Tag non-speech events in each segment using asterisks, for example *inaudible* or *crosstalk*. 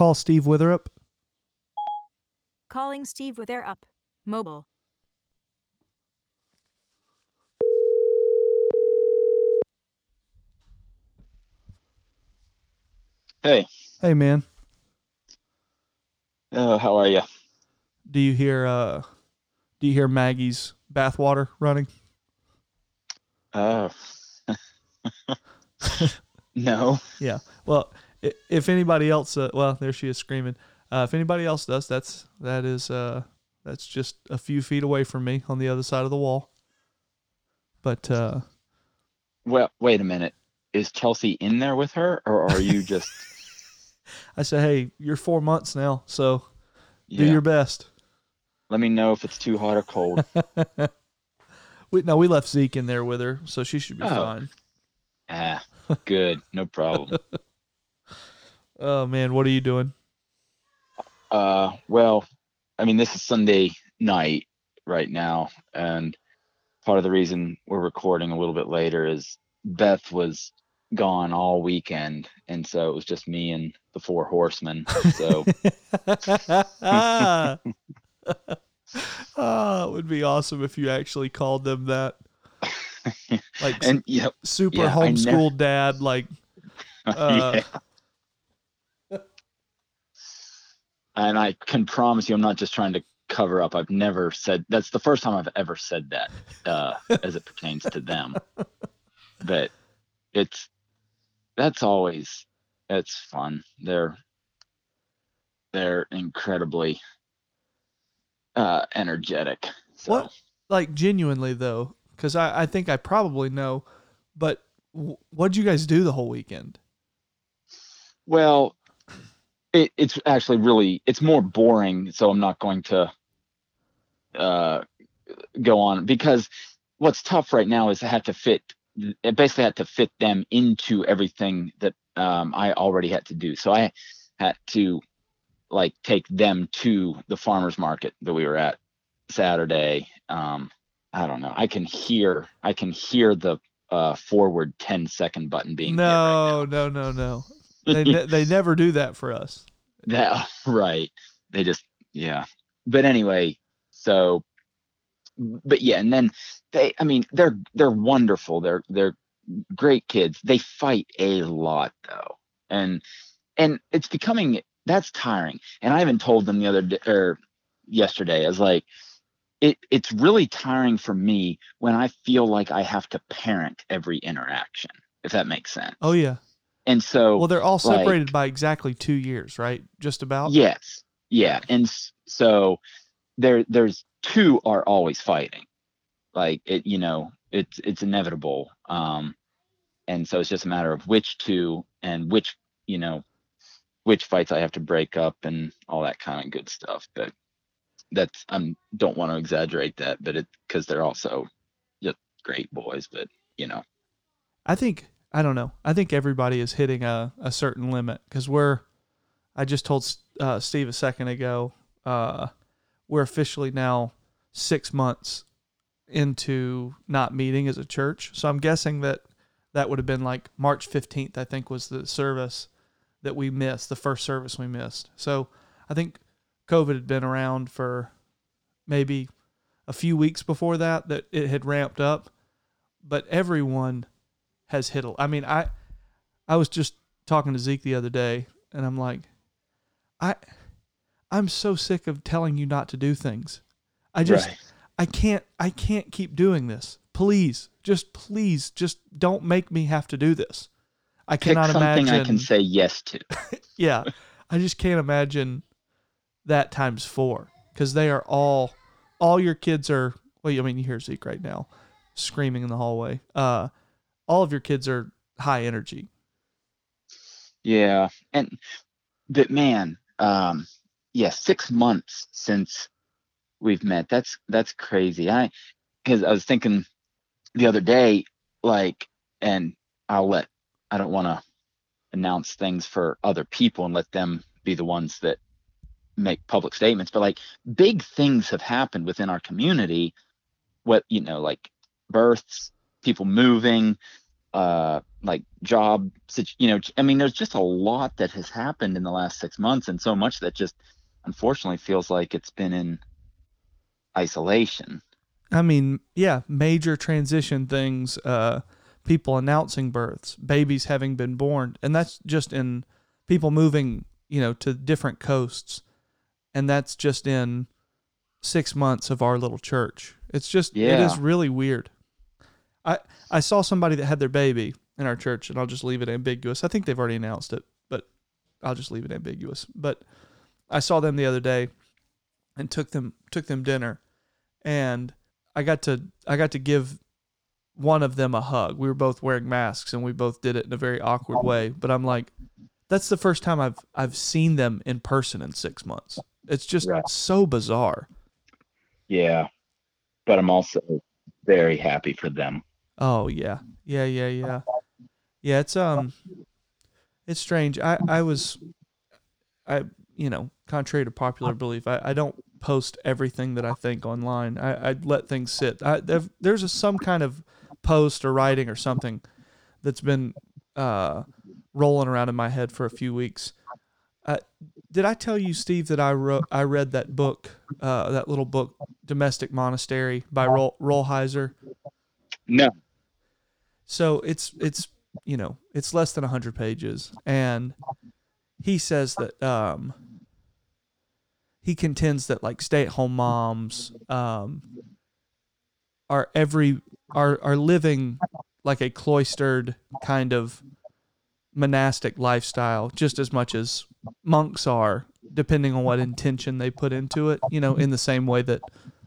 call Steve Witherup? Calling Steve Witherup. Mobile. Hey, Hey, man. uh, how are you? Do you hear? Uh, do you hear Maggie's bathwater running? Uh, *laughs* no. *laughs* Yeah. Well, i- if anybody else, uh, well, there she is screaming. Uh, if anybody else does, that's that is uh, that's just a few feet away from me on the other side of the wall. But uh, Well, wait a minute. Is Chelsea in there with her, or are you *laughs* just? I say, hey, you're four months now, so do yeah. your best. Let me know if it's too hot or cold. *laughs* We no, we left Zeke in there with her, so she should be Oh. fine. ah, good. No problem. *laughs* Oh man, what are you doing? Uh, well, I mean, this is Sunday night right now, and part of the reason we're recording a little bit later is Beth was gone all weekend, and so it was just me and the four horsemen. So ah, *laughs* *laughs* Ah, it would be awesome if you actually called them that. *laughs* Like and yeah, super yeah, homeschool dad, like uh, yeah. And I can promise you, I'm not just trying to cover up. I've never said that's the first time I've ever said that uh, *laughs* as it pertains to them. But it's that's always it's fun. They're they're incredibly uh, energetic. So What? like genuinely though, because I, I think I probably know, but w- what'd you guys do the whole weekend? Well, it, it's actually really it's more boring, so I'm not going to uh, go on because what's tough right now is I had to fit. It basically had to fit them into everything that um, I already had to do. So I had to like take them to the farmers market that we were at Saturday. Um, I don't know. I can hear. I can hear the uh, forward 10 second button being hit right No, no, no, no. *laughs* They ne- they never do that for us. Yeah, *laughs* right. They just yeah. But anyway, so but yeah, and then they I mean, they're they're wonderful. They're they're great kids. They fight a lot though. And and it's becoming that's tiring. And I even told them the other day or yesterday, I was like it, it's really tiring for me when I feel like I have to parent every interaction, if that makes sense. Oh yeah. And so Well, they're all like- separated by exactly two years, right? Just about. Yes. Yeah. And so there there's two are always fighting. Like it, you know, it's it's inevitable. Um and so it's just a matter of which two and which, you know, which fights I have to break up and all that kind of good stuff. But that's I'm don't want to exaggerate that, but it because they're also just great boys, but you know. I think I don't know. I think everybody is hitting a, a certain limit because we're. I just told uh, Steve a second ago. Uh, we're officially now six months into not meeting as a church. So I'm guessing that that would have been like March 15th. I think was the service that we missed, the first service we missed. So I think COVID had been around for maybe a few weeks before that. That it had ramped up, but everyone has hit a I mean, I I was just talking to Zeke the other day and I'm like I I'm so sick of telling you not to do things. I just Right. I can't I can't keep doing this. Please, just please just don't make me have to do this. I Pick cannot something imagine I can say yes to. *laughs* yeah, I just can't imagine that times four because they are all, all your kids are. Well, I mean, you hear Zeke right now screaming in the hallway. Uh, all of your kids are high energy. Yeah, and but man, um, yeah, six months since we've met. That's that's crazy. I because I was thinking the other day, like, and I'll let I don't want to announce things for other people and let them be the ones that make public statements, but like big things have happened within our community. What you know, like births, people moving, uh, like job you know I mean there's just a lot that has happened in the last six months and so much that just unfortunately feels like it's been in isolation I mean, yeah, major transition things, uh, people announcing births, babies having been born, and that's just in people moving, you know, to different coasts, and that's just in six months of our little church. It's just it Yeah. is really weird. I I saw somebody that had their baby in our church, and I'll just leave it ambiguous. I think they've already announced it, but I'll just leave it ambiguous. But I saw them the other day, and took them took them dinner, and I got to I got to give one of them a hug. We were both wearing masks and we both did it in a very awkward way, but I'm like that's the first time I've I've seen them in person in 6 months. It's just Right. so bizarre. yeah but i'm also very happy for them Oh yeah. Yeah, yeah, yeah. Yeah, it's um it's strange. I I was I you know, contrary to popular belief, I, I don't post everything that I think online. I, I let things sit. I, there's a, some kind of post or writing or something that's been uh, rolling around in my head for a few weeks. Uh, did I tell you, Steve, that I wrote I read that book, uh, that little book, Domestic Monastery by Roll, Rolheiser? no So it's it's you know it's less than hundred pages, and he says that um, he contends that like stay at home moms um, are every are are living like a cloistered kind of monastic lifestyle just as much as monks are depending on what intention they put into it you know in the same way that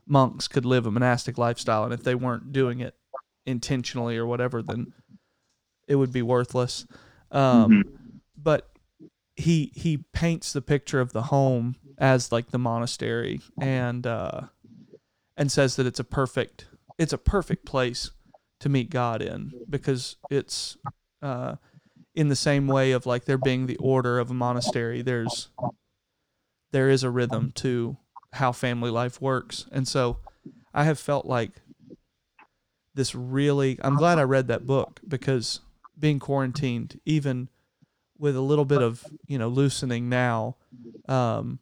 monks could live a monastic lifestyle. And if they weren't doing it intentionally or whatever then it would be worthless. Um, but he he paints the picture of the home as like the monastery and uh and says that it's a perfect it's a perfect place to meet God in because it's uh in the same way of like there being the order of a monastery there's there is a rhythm to how family life works. And so I have felt like this really I'm glad I read that book because being quarantined even with a little bit of you know loosening now um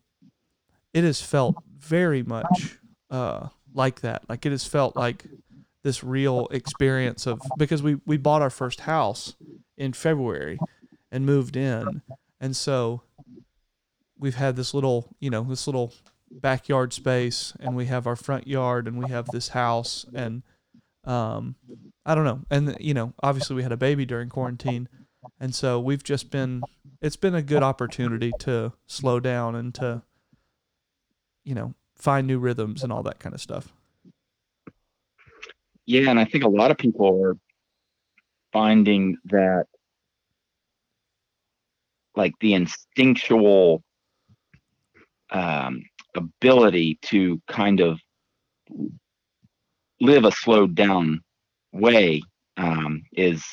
it has felt very much uh like that. Like it has felt like this real experience of because we we bought our first house in February and moved in. And so we've had this little you know this little backyard space and we have our front yard and we have this house and um I don't know. And you know obviously we had a baby during quarantine. And so we've just been it's been a good opportunity to slow down and to you know find new rhythms and all that kind of stuff. Yeah, and I think a lot of people are finding that like the instinctual um, ability to kind of live a slowed down way um, is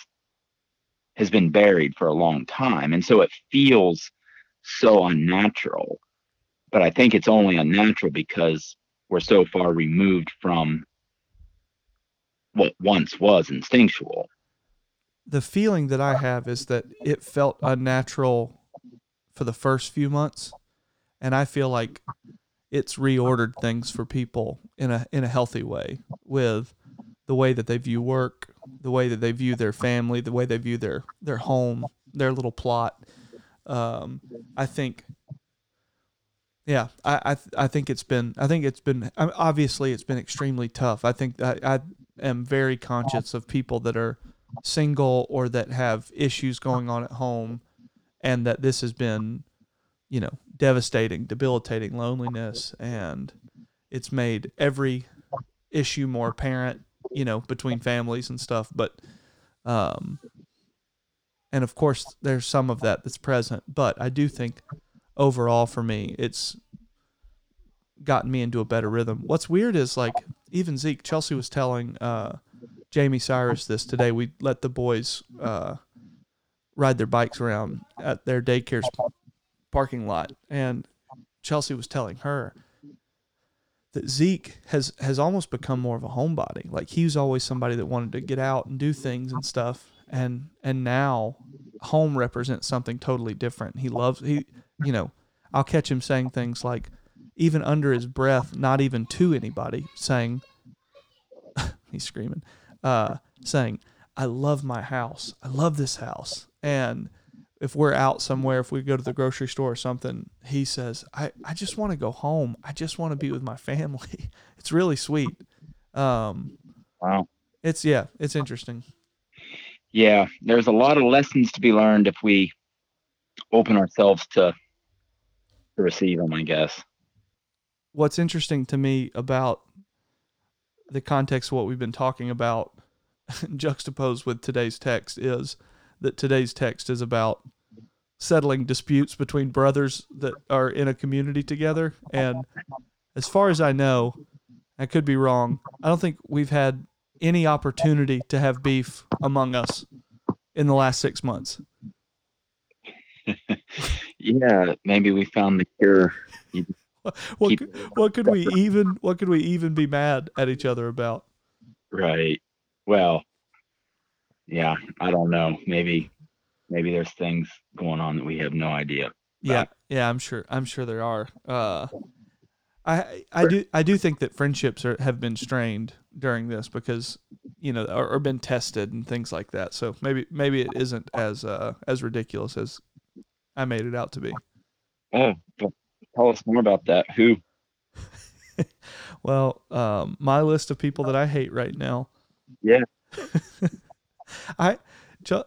has been buried for a long time, and so it feels so unnatural. But I think it's only unnatural because we're so far removed from what once was instinctual. the feeling that I have is that it felt unnatural for the first few months and I feel like it's reordered things for people in a in a healthy way with the way that they view work, the way that they view their family, the way they view their their home, their little plot. Um, I think yeah, I, I th- I think it's been I think it's been obviously it's been extremely tough. I think I, I am very conscious of people that are single or that have issues going on at home and that this has been you know devastating debilitating loneliness and it's made every issue more apparent you know between families and stuff but um and of course there's some of that that's present but i do think overall for me it's gotten me into a better rhythm. What's weird is like even zeke chelsea was telling uh jamie cyrus this today we let the boys uh ride their bikes around at their daycare's parking lot and chelsea was telling her that Zeke has has almost become more of a homebody. Like he was always somebody that wanted to get out and do things and stuff. and and now home represents something totally different. He loves he you know, I'll catch him saying things like even under his breath, not even to anybody, saying *laughs* he's screaming, uh, saying, I love my house. I love this house. And if we're out somewhere, if we go to the grocery store or something, he says, I, I just want to go home. I just want to be with my family. *laughs* It's really sweet. Um, Wow. it's yeah, it's interesting. Yeah, there's a lot of lessons to be learned if we open ourselves to to receive them. I guess. What's interesting to me about the context of what we've been talking about, *laughs* juxtaposed with today's text, is that today's text is about settling disputes between brothers that are in a community together. And as far as I know, I could be wrong. I don't think we've had any opportunity to have beef among us in the last six months. *laughs* Yeah, maybe we found the cure. *laughs* What Keep- what could we even what could we even be mad at each other about? Right. Well, yeah, I don't know. Maybe maybe there's things going on that we have no idea. Yeah, yeah, I'm sure. I'm sure there are. Uh, I I do I do think that friendships are, have been strained during this because you know or, or been tested and things like that. So maybe maybe it isn't as uh, as ridiculous as I made it out to be. Oh, but tell us more about that. Who? *laughs* Well, um, my list of people that I hate right now. Yeah. *laughs* *laughs* I,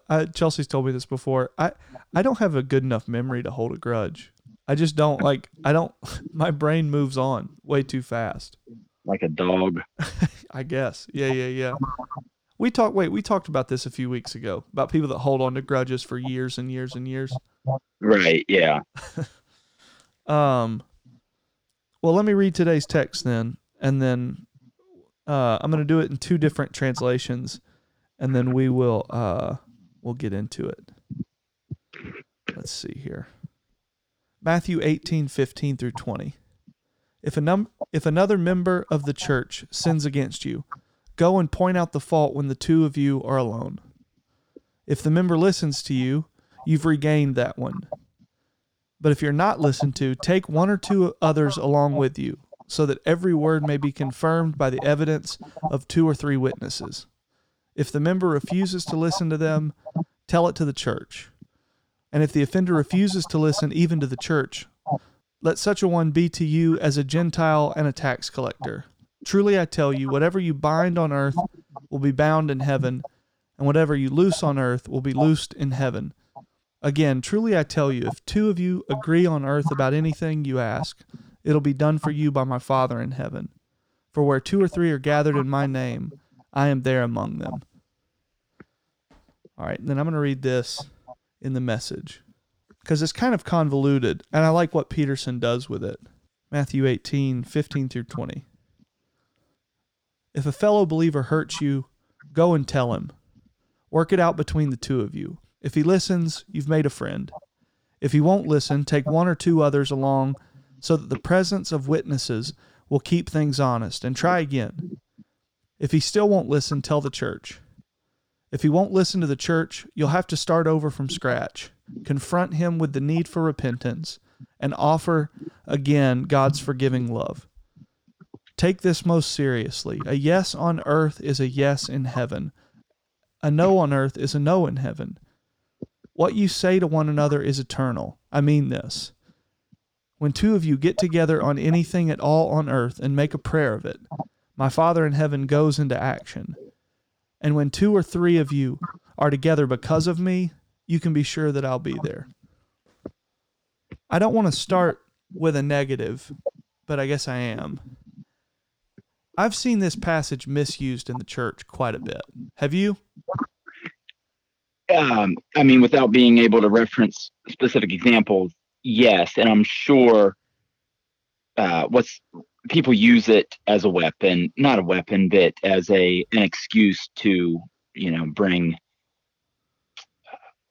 I Chelsea's told me this before. I I don't have a good enough memory to hold a grudge. I just don't *laughs* like. I don't. *laughs* My brain moves on way too fast. Like a dog. I guess. Yeah, yeah, yeah. We talked. Wait, we talked about this a few weeks ago about people that hold on to grudges for years and years and years. Right. Yeah. Um. Well, let me read today's text then, and then uh, I'm going to do it in two different translations, and then we will uh, we'll get into it. Let's see here. Matthew 18, 15 through 20. If a num- if another member of the church sins against you, go and point out the fault when the two of you are alone. If the member listens to you, you've regained that one. But if you're not listened to, take one or two others along with you, so that every word may be confirmed by the evidence of two or three witnesses. If the member refuses to listen to them, tell it to the church. And if the offender refuses to listen even to the church, let such a one be to you as a Gentile and a tax collector. Truly I tell you, whatever you bind on earth will be bound in heaven, and whatever you loose on earth will be loosed in heaven. Again, truly I tell you, if two of you agree on earth about anything you ask, it'll be done for you by my Father in heaven. For where two or three are gathered in my name, I am there among them. All right, then I'm going to read this in the message because it's kind of convoluted, and I like what Peterson does with it. Matthew 18, 15 through 20. If a fellow believer hurts you, go and tell him. Work it out between the two of you. If he listens, you've made a friend. If he won't listen, take one or two others along so that the presence of witnesses will keep things honest and try again. If he still won't listen, tell the church. If he won't listen to the church, you'll have to start over from scratch. Confront him with the need for repentance and offer again God's forgiving love. Take this most seriously. A yes on earth is a yes in heaven. A no on earth is a no in heaven. What you say to one another is eternal. I mean this. When two of you get together on anything at all on earth and make a prayer of it, my Father in heaven goes into action. And when two or three of you are together because of me, you can be sure that I'll be there. I don't want to start with a negative, but I guess I am. I've seen this passage misused in the church quite a bit. Have you? Um, I mean, without being able to reference specific examples, yes, and I'm sure uh, what's people use it as a weapon, not a weapon, but as a an excuse to you know bring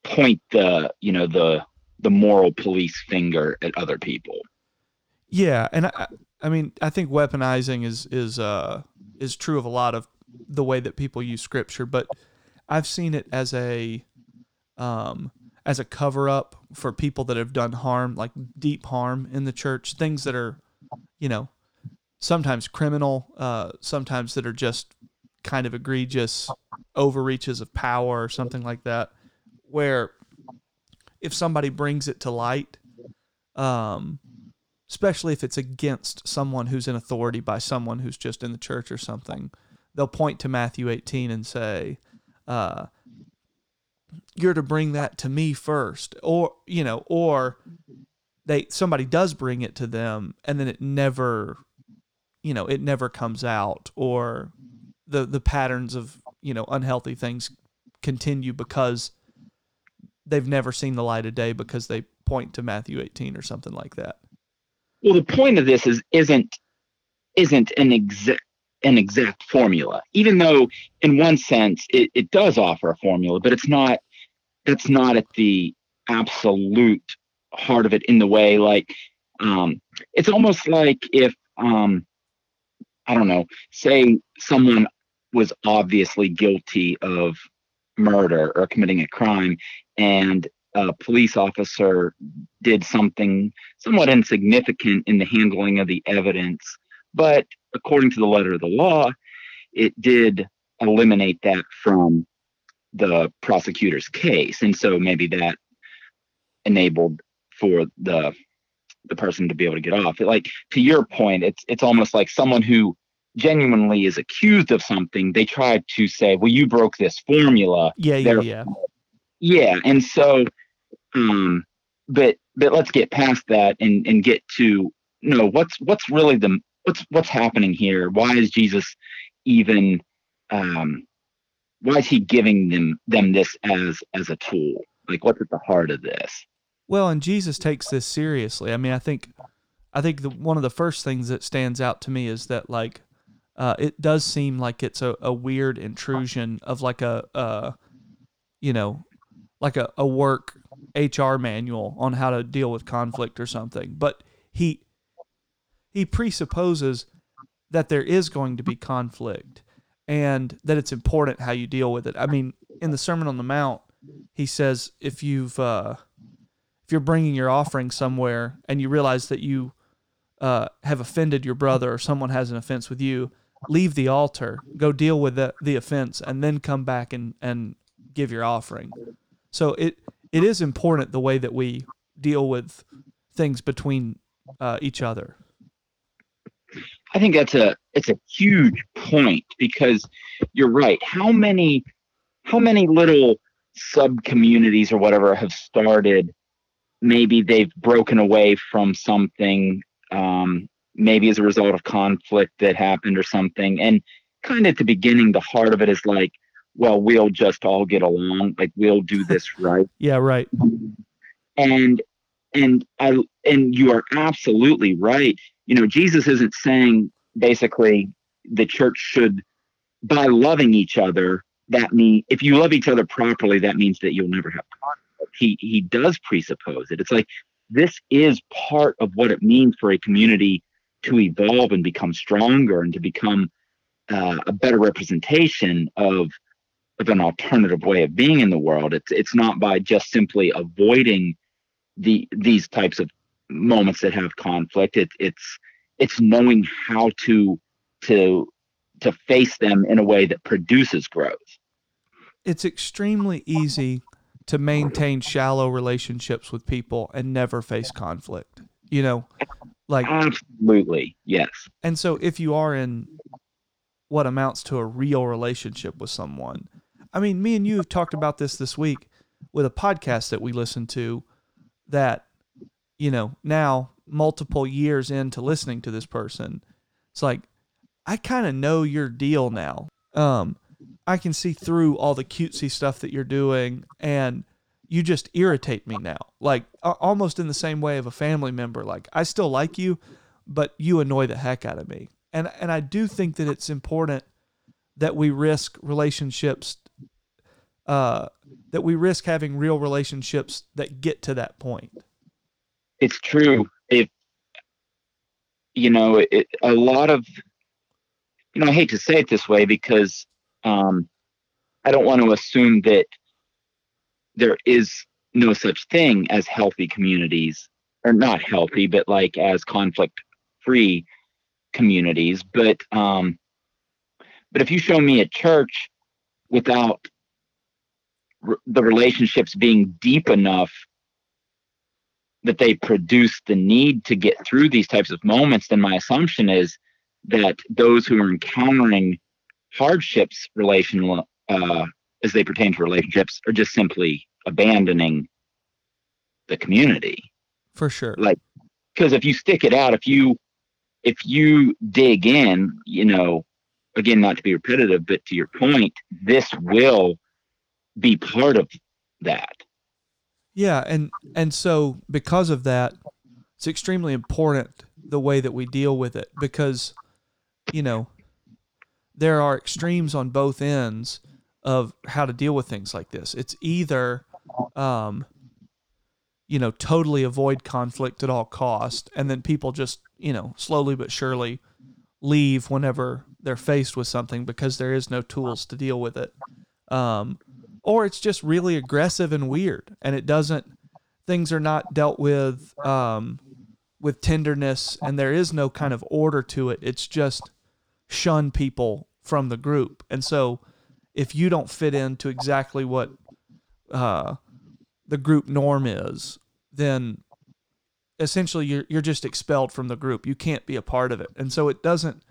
point the you know the the moral police finger at other people. Yeah, and I, I mean, I think weaponizing is is uh is true of a lot of the way that people use scripture, but I've seen it as a um as a cover up for people that have done harm, like deep harm in the church, things that are, you know, sometimes criminal, uh, sometimes that are just kind of egregious overreaches of power or something like that, where if somebody brings it to light, um, especially if it's against someone who's in authority by someone who's just in the church or something, they'll point to Matthew 18 and say, uh, you're to bring that to me first or you know or they somebody does bring it to them and then it never you know it never comes out or the the patterns of you know unhealthy things continue because they've never seen the light of day because they point to Matthew 18 or something like that. Well, the point of this is isn't isn't an exact an exact formula, even though in one sense it, it does offer a formula, but it's not that's not at the absolute heart of it in the way like um it's almost like if um I don't know, say someone was obviously guilty of murder or committing a crime and a police officer did something somewhat insignificant in the handling of the evidence but according to the letter of the law it did eliminate that from the prosecutor's case. And so maybe that enabled for the the person to be able to get off. Like to your point it's it's almost like someone who genuinely is accused of something they try to say well you broke this formula Yeah, yeah, yeah. yeah and so um but but let's get past that and and get to no what's what's really the what's what's happening here why is jesus even um why is he giving them them this as as a tool like what's at the heart of this Well, and Jesus takes this seriously. I mean, I think, I think the, one of the first things that stands out to me is that like, uh, it does seem like it's a, a weird intrusion of like a, you know, like a, a work HR manual on how to deal with conflict or something. But he, he presupposes that there is going to be conflict and that it's important how you deal with it. I mean, in the Sermon on the Mount, he says if you've uh, if you're bringing your offering somewhere and you realize that you uh, have offended your brother or someone has an offense with you, leave the altar, go deal with the, the offense, and then come back and, and give your offering. So it it is important the way that we deal with things between uh, each other. I think that's a it's a huge point because you're right. How many how many little sub communities or whatever have started? Maybe they've broken away from something, um, maybe as a result of conflict that happened or something. And kind of at the beginning, the heart of it is like, well, we'll just all get along, like we'll do this *laughs* right. Yeah, right. and and i and you are absolutely right. You know jesus isn't saying basically the church should by loving each other that mean if you love each other properly that means that you'll never have conflict. He he does presuppose it. It's like this is part of what it means for a community to evolve and become stronger and to become uh, a better representation of of an alternative way of being in the world. It's it's not by just simply avoiding the these types of moments that have conflict. It, it's it's knowing how to to to face them in a way that produces growth. It's extremely easy to maintain shallow relationships with people and never face conflict. You know, like absolutely yes And so if you are in what amounts to a real relationship with someone, I mean, me and you have talked about this this week with a podcast that we listened to that, you know, now multiple years into listening to this person, it's like, I kind of know your deal now. Um, I can see through all the cutesy stuff that you're doing and you just irritate me now. Like almost in the same way of a family member. Like I still like you, but you annoy the heck out of me. And and I do think that it's important that we risk relationships uh that we risk having real relationships that get to that point. it's true if you know it, a lot of you know i hate to say it this way because um I don't want to assume that there is no such thing as healthy communities or not healthy, but like as conflict free communities. But um, but if you show me a church without r- the relationships being deep enough that they produce the need to get through these types of moments, then my assumption is that those who are encountering hardships relational uh, as they pertain to relationships are just simply abandoning the community For sure. like because if you stick it out if you if you dig in you know again not to be repetitive but to your point this will be part of that Yeah, and and so because of that, it's extremely important the way that we deal with it because you know there are extremes on both ends of how to deal with things like this. It's either um you know totally avoid conflict at all cost and then people just, you know, slowly but surely leave whenever they're faced with something because there is no tools to deal with it. Um or it's just really aggressive and weird and it doesn't things are not dealt with um, with tenderness and there is no kind of order to it it's just shun people from the group and so if you don't fit into exactly what uh, the group norm is then essentially you're, you're just expelled from the group. You can't be a part of it. And so it doesn't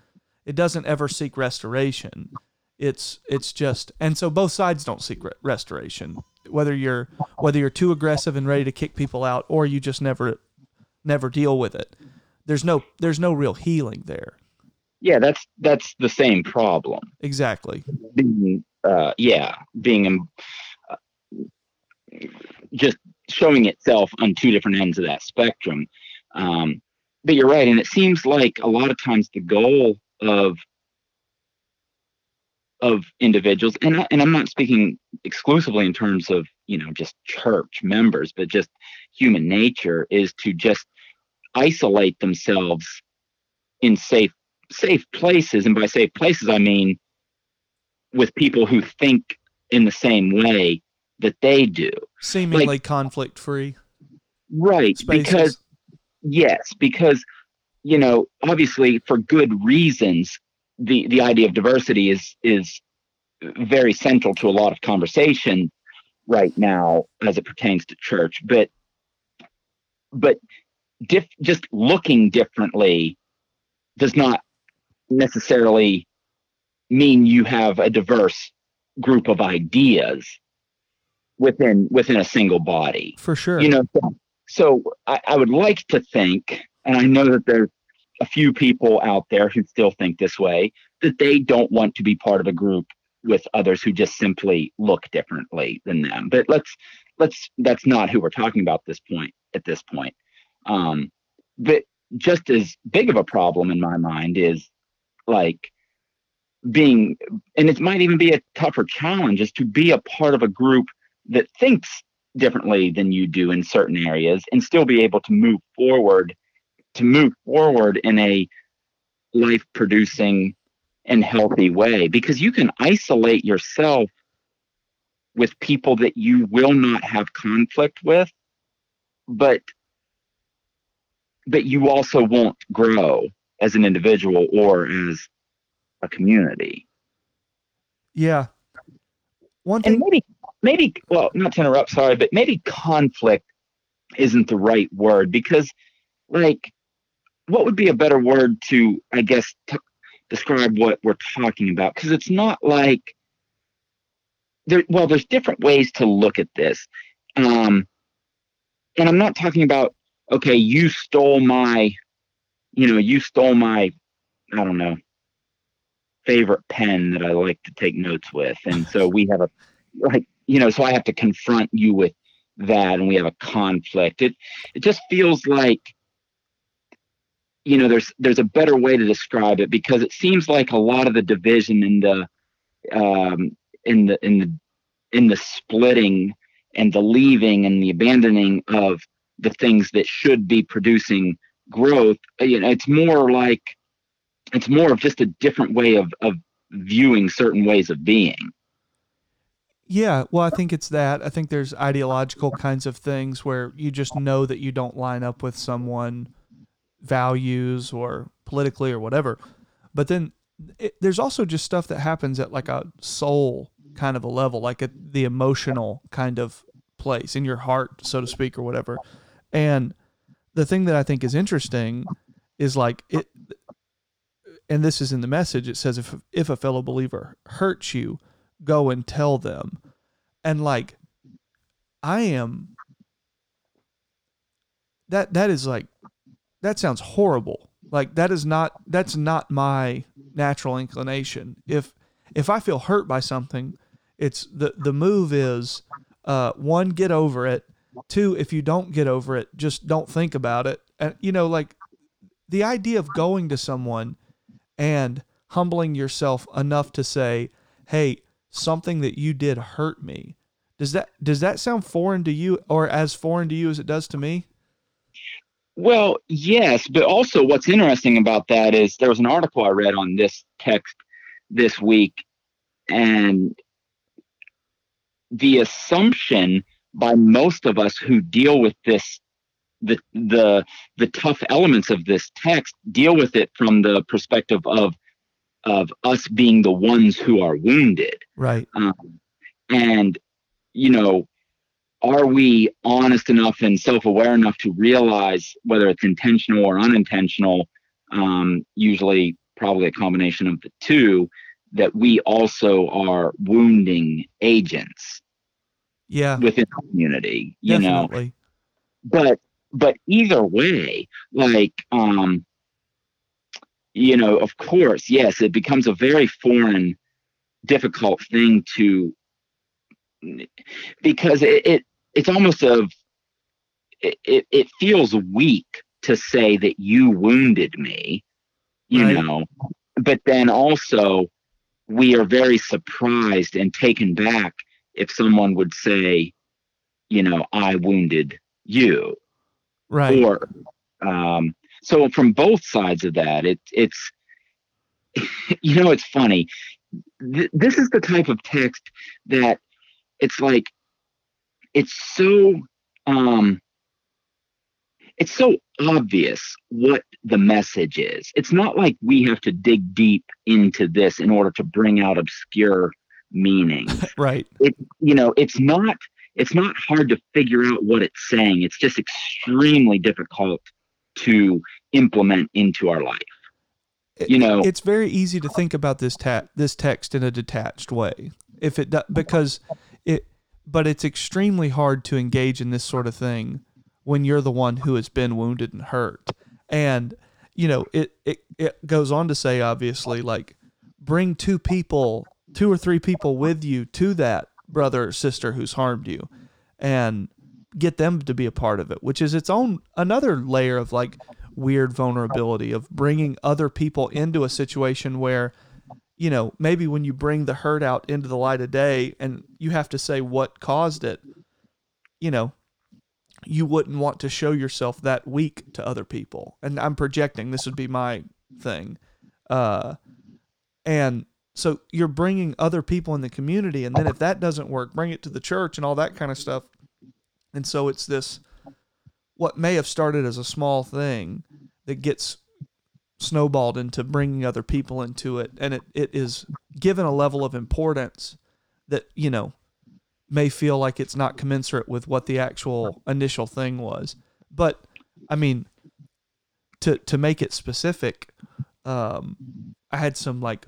it doesn't ever seek restoration. It's it's just and so both sides don't seek re- restoration. Whether you're whether you're too aggressive and ready to kick people out or you just never never deal with it there's no there's no real healing there yeah that's that's the same problem. Exactly. Being uh yeah being um, uh, just showing itself on two different ends of that spectrum. Um but you're right and it seems like a lot of times the goal of of individuals and I, and I'm not speaking exclusively in terms of you know just church members but just human nature is to just isolate themselves in safe safe places and by safe places I mean with people who think in the same way that they do. Seemingly conflict free right spaces. because yes because you know obviously for good reasons the the idea of diversity is is very central to a lot of conversation right now as it pertains to church but but diff, just looking differently does not necessarily mean you have a diverse group of ideas within within a single body. For sure. You know so, so I, I would like to think and i know that there's a few people out there who still think this way that they don't want to be part of a group with others who just simply look differently than them. But let's let's that's not who we're talking about this point at this point. Um but just as big of a problem in my mind is like being and it might even be a tougher challenge is to be a part of a group that thinks differently than you do in certain areas and still be able to move forward to move forward in a life producing and healthy way. Because you can isolate yourself with people that you will not have conflict with but but you also won't grow as an individual or as a community. Yeah. One and maybe maybe well not to interrupt sorry but maybe conflict isn't the right word because like what would be a better word to i guess t- describe what we're talking about? Because it's not like there well there's different ways to look at this. Um and i'm not talking about okay you stole my you know you stole my i don't know favorite pen that i like to take notes with. And so we have a like you know so i have to confront you with that and we have a conflict. It it just feels like you know there's there's a better way to describe it because it seems like a lot of the division in the um in the in the in the splitting and the leaving and the abandoning of the things that should be producing growth you know it's more like it's more of just a different way of of viewing certain ways of being Yeah, well, I think it's that. I think there's ideological kinds of things where you just know that you don't line up with someone values or politically or whatever. But then it, there's also just stuff that happens at like a soul kind of a level, like at the emotional kind of place in your heart, so to speak, or whatever. And the thing that I think is interesting is like it, and this is in the message. It says if if a fellow believer hurts you, go and tell them, and like I am. That that is like that sounds horrible. Like that is not that's not my natural inclination. If if I feel hurt by something, it's the the move is uh, one get over it. Two, if you don't get over it, just don't think about it. And you know, like the idea of going to someone and humbling yourself enough to say, "Hey, something that you did hurt me." Does that does that sound foreign to you, or as foreign to you as it does to me? Well, yes, but also what's interesting about that is there was an article I read on this text this week, and the assumption by most of us who deal with this the the the tough elements of this text deal with it from the perspective of of us being the ones who are wounded. Right. Um, and you know are we honest enough and self-aware enough to realize whether it's intentional or unintentional um, usually probably a combination of the two that we also are wounding agents yeah within the community you definitely. know but but either way like um you know of course yes it becomes a very foreign difficult thing to because it, it it's almost a it, it, it feels weak to say that you wounded me you Right. know but then also we are very surprised and taken back if someone would say you know i wounded you right. or um so from both sides of that it it's *laughs* you know it's funny. Th- this is the type of text that it's like it's so um it's so obvious what the message is. It's not like we have to dig deep into this in order to bring out obscure meanings *laughs* right. It you know it's not it's not hard to figure out what it's saying. It's just extremely difficult to implement into our life. You know- it's very easy to think about this ta- this text in a detached way. If it do- because it but it's extremely hard to engage in this sort of thing when you're the one who has been wounded and hurt. And you know it it, it goes on to say obviously like bring two people two or three people with you to that brother or sister who's harmed you and get them to be a part of it which is its own another layer of like weird vulnerability of bringing other people into a situation where you know maybe when you bring the hurt out into the light of day and you have to say what caused it you know you wouldn't want to show yourself that weak to other people. And i'm projecting this would be my thing uh and so you're bringing other people in the community and then if that doesn't work bring it to the church and all that kind of stuff. And so it's this what may have started as a small thing that gets snowballed into bringing other people into it and it, it is given a level of importance that you know may feel like it's not commensurate with what the actual initial thing was. But i mean to to make it specific um i had some like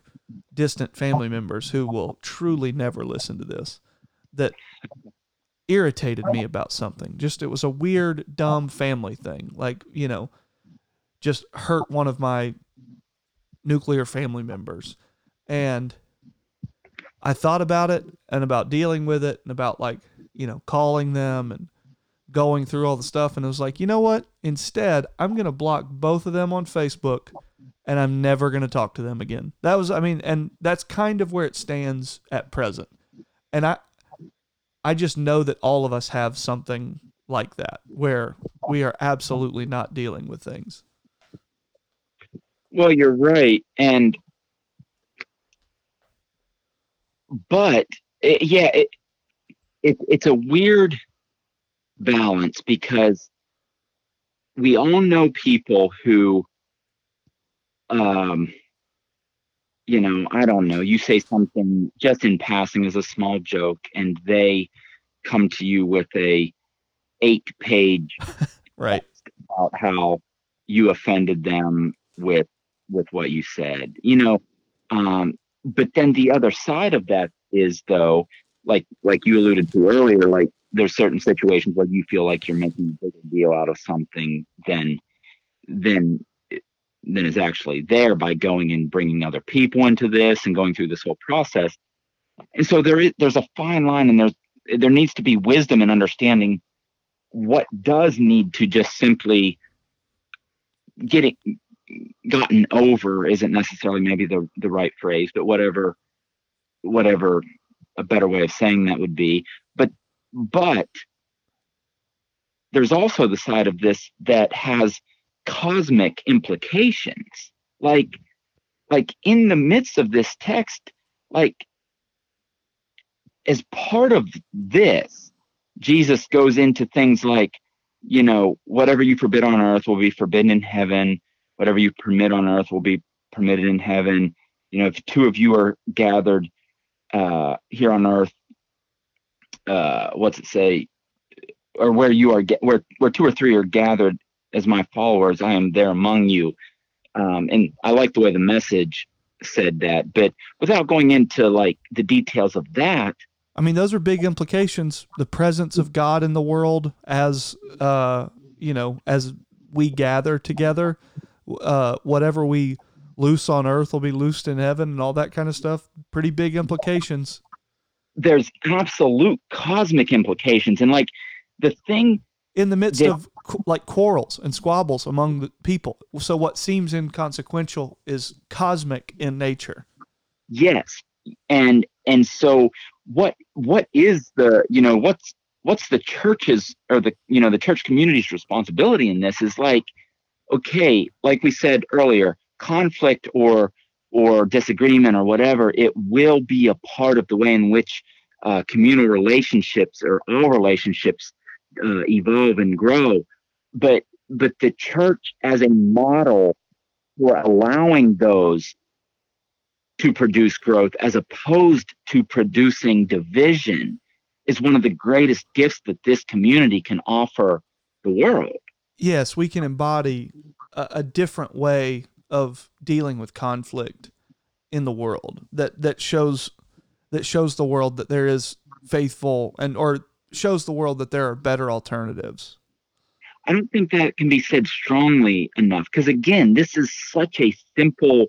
distant family members who will truly never listen to this that irritated me about something. Just it was a weird dumb family thing. Like you know just hurt one of my nuclear family members. And i thought about it and about dealing with it and about like you know calling them and going through all the stuff. And I was like you know what? Instead i'm going to block both of them on facebook and i'm never going to talk to them again. That was i mean and that's kind of where it stands at present. And i i just know that all of us have something like that where we are absolutely not dealing with things. Well you're right and but it, yeah it, it, it's a weird balance because we all know people who um you know i don't know you say something just in passing as a small joke and they come to you with a eight page *laughs* Right. about how you offended them with with what you said you know um but then the other side of that is though like like you alluded to earlier like there's certain situations where you feel like you're making a bigger deal out of something than than than is actually there by going and bringing other people into this and going through this whole process. And so there is there's a fine line and there's there needs to be wisdom and understanding what does need to just simply get it gotten over isn't necessarily maybe the the right phrase but whatever whatever a better way of saying that would be. But but there's also the side of this that has cosmic implications. Like like in the midst of this text like as part of this jesus goes into things like you know whatever you forbid on earth will be forbidden in heaven. Whatever you permit on earth will be permitted in heaven. You know if two of you are gathered uh here on earth uh what's it say? Or where you are where where two or three are gathered as my followers i am there among you um and i like the way the message said that but without going into like the details of that I mean, those are big implications. The presence of God in the world as, uh, you know, as we gather together, uh, whatever we loose on earth will be loosed in heaven and all that kind of stuff. Pretty big implications. there's absolute cosmic implications and like the thing in the midst Yeah. of like quarrels and squabbles among the people. So what seems inconsequential is cosmic in nature. yes and and so what what is the you know what's what's the church's or the you know the church community's responsibility in this is like okay like we said earlier conflict or or disagreement or whatever it will be a part of the way in which uh, communal relationships or all relationships uh, evolve and grow but but the church as a model for allowing those to produce growth as opposed to producing division is one of the greatest gifts that this community can offer the world. Yes, we can embody a, a different way of dealing with conflict in the world that that shows that shows the world that there is faithful and or shows the world that there are better alternatives. I don't think that can be said strongly enough because again, this is such a simple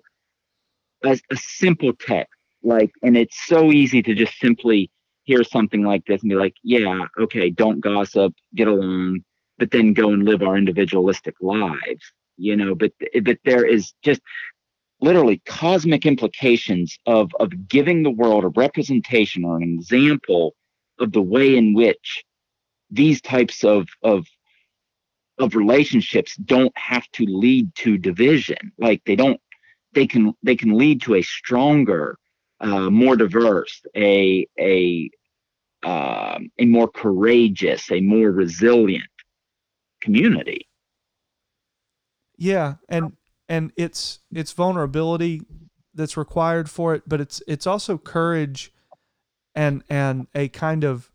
a, a simple text like and it's so easy to just simply hear something like this and be like, yeah, okay, don't gossip, get along, but then go and live our individualistic lives, you know, but but there is just literally cosmic implications of of giving the world a representation or an example of the way in which these types of of of relationships don't have to lead to division. Like they don't they can they can lead to a stronger uh, more diverse a a um, a more courageous a more resilient community. Yeah, and and it's it's vulnerability that's required for it, but it's it's also courage and and a kind of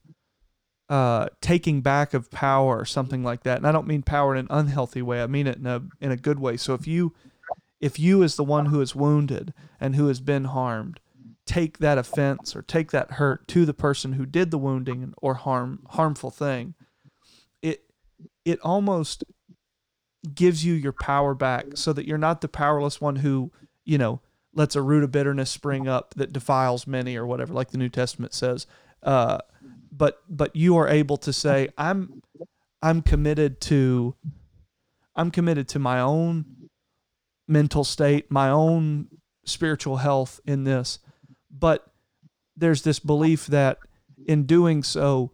uh, taking back of power or something like that. And I don't mean power in an unhealthy way. I mean it in a in a good way. So if you if you as the one who is wounded and who has been harmed, take that offense or take that hurt to the person who did the wounding or harm harmful thing, it it almost gives you your power back so that you're not the powerless one who, you know, lets a root of bitterness spring up that defiles many or whatever, like the New Testament says. Uh, but but you are able to say, I'm I'm committed to I'm committed to my own mental state, my own spiritual health in this. But there's this belief that in doing so,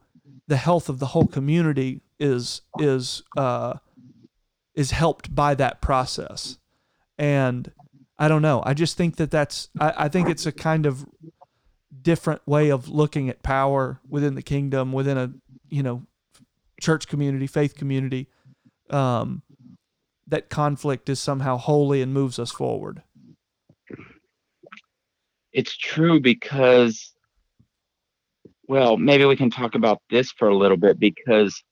the health of the whole community is is uh, is helped by that process. And I don't know. I just think that that's, I, I think it's a kind of different way of looking at power within the kingdom, within a you know church community, faith community. Um, that conflict is somehow holy and moves us forward. It's true because, well, maybe we can talk about this for a little bit because,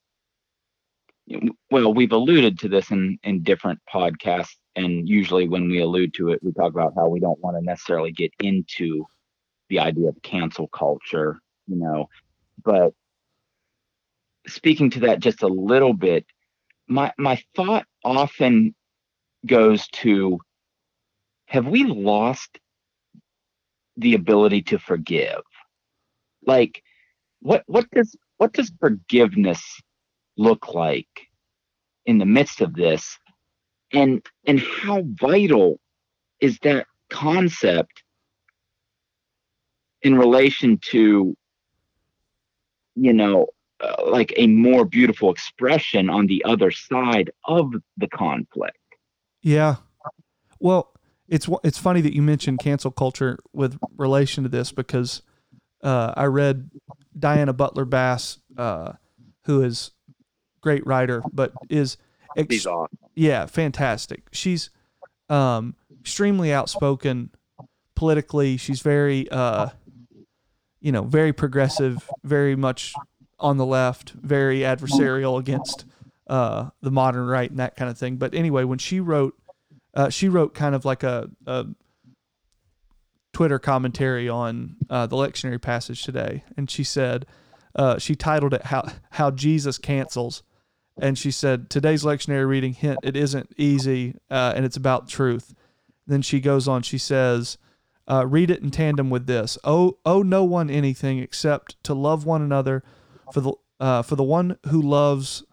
well, we've alluded to this in, in different podcasts. And usually when we allude to it, we talk about how we don't want to necessarily get into the idea of cancel culture, you know, but speaking to that just a little bit, my my thought often goes to have we lost the ability to forgive? Like what what does what does forgiveness look like in the midst of this? And and how vital is that concept in relation to you know uh, like a more beautiful expression on the other side of the conflict. Yeah. Well, it's it's funny that you mentioned cancel culture with relation to this because uh, I read Diana Butler Bass, uh, who is great writer, but is ex- awesome. yeah, fantastic. She's um, extremely outspoken politically. She's very uh, you know very progressive, very much on the left, very adversarial against uh, the modern right and that kind of thing. But anyway, when she wrote, uh, she wrote kind of like a, a Twitter commentary on uh, the lectionary passage today, and she said uh, she titled it "How How Jesus Cancels," and she said today's lectionary reading hint it isn't easy uh, and it's about truth. Then she goes on. She says. Uh, read it in tandem with this. Oh, owe no one anything except to love one another, for the uh, for the one who loves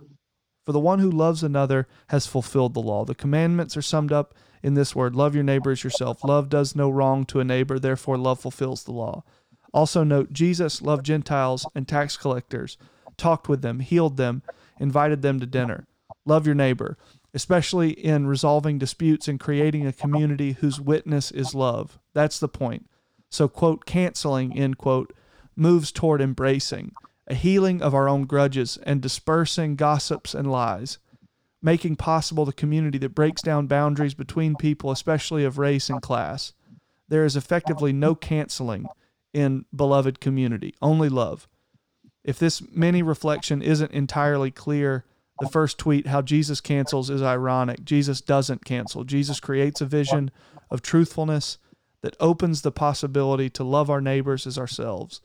for the one who loves another has fulfilled the law. The commandments are summed up in this word love your neighbor as yourself. Love does no wrong to a neighbor, therefore, love fulfills the law. Also, note Jesus loved Gentiles and tax collectors, talked with them, healed them, invited them to dinner. Love your neighbor, especially in resolving disputes and creating a community whose witness is love. That's the point. So, quote, canceling, end quote, moves toward embracing a healing of our own grudges, and dispersing gossips and lies, making possible the community that breaks down boundaries between people, especially of race and class. There is effectively no canceling in beloved community, only love. If this mini reflection isn't entirely clear, the first tweet, how Jesus cancels, is ironic. Jesus doesn't cancel. Jesus creates a vision of truthfulness that opens the possibility to love our neighbors as ourselves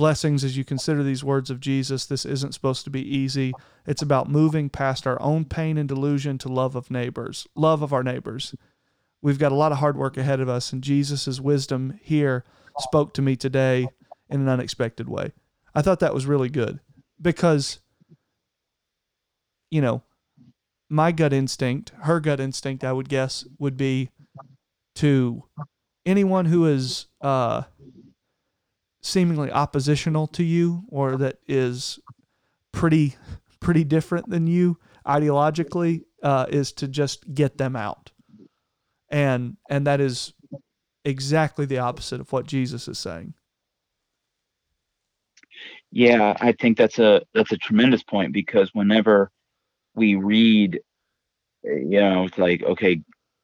blessings as you consider these words of Jesus. This isn't supposed to be easy. It's about moving past our own pain and delusion to love of neighbors, love of our neighbors. We've got a lot of hard work ahead of us, and Jesus' wisdom here spoke to me today in an unexpected way. I thought that was really good because, you know, my gut instinct, her gut instinct, I would guess, would be to anyone who is uh, seemingly oppositional to you or that is pretty pretty different than you ideologically uh, is to just get them out. And and that is exactly the opposite of what jesus is saying. Yeah i think that's a that's a tremendous point because whenever we read you know it's like okay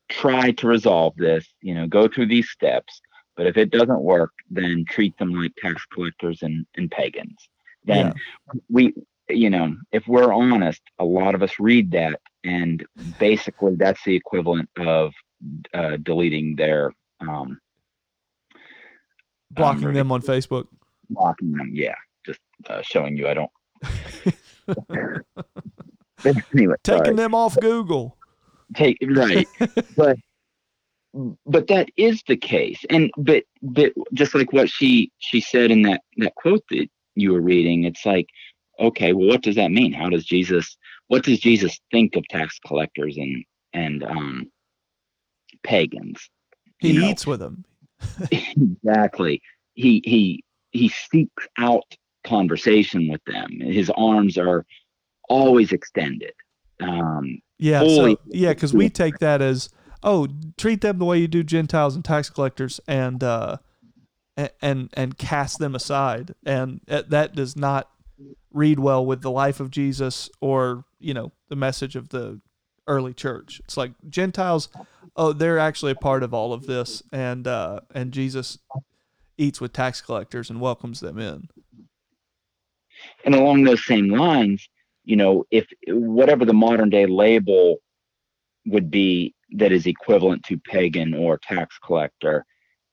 try to resolve this you know go through these steps but if it doesn't work, then treat them like tax collectors and, and pagans. Then yeah. we, you know, if we're honest, a lot of us read that, and basically that's the equivalent of uh, deleting their um, blocking um, them on Facebook. Blocking them, yeah. Just uh, showing you I don't. *laughs* *laughs* *laughs* anyway, taking sorry. them off Google. Take right, *laughs* but but that is the case. And but but just like what she she said in that that quote that you were reading it's like okay well what does that mean? How does jesus what does jesus think of tax collectors and and um pagans? He you eats know? with them *laughs* exactly. He he he seeks out conversation with them. His arms are always extended um yeah so, yeah because we take that as oh, treat them the way you do Gentiles and tax collectors, and uh, and and, and cast them aside, and that that does not read well with the life of Jesus or you know the message of the early church. It's like Gentiles, oh, they're actually a part of all of this, and uh, and Jesus eats with tax collectors and welcomes them in. And along those same lines, you know, if whatever the modern day label would be that is equivalent to pagan or tax collector,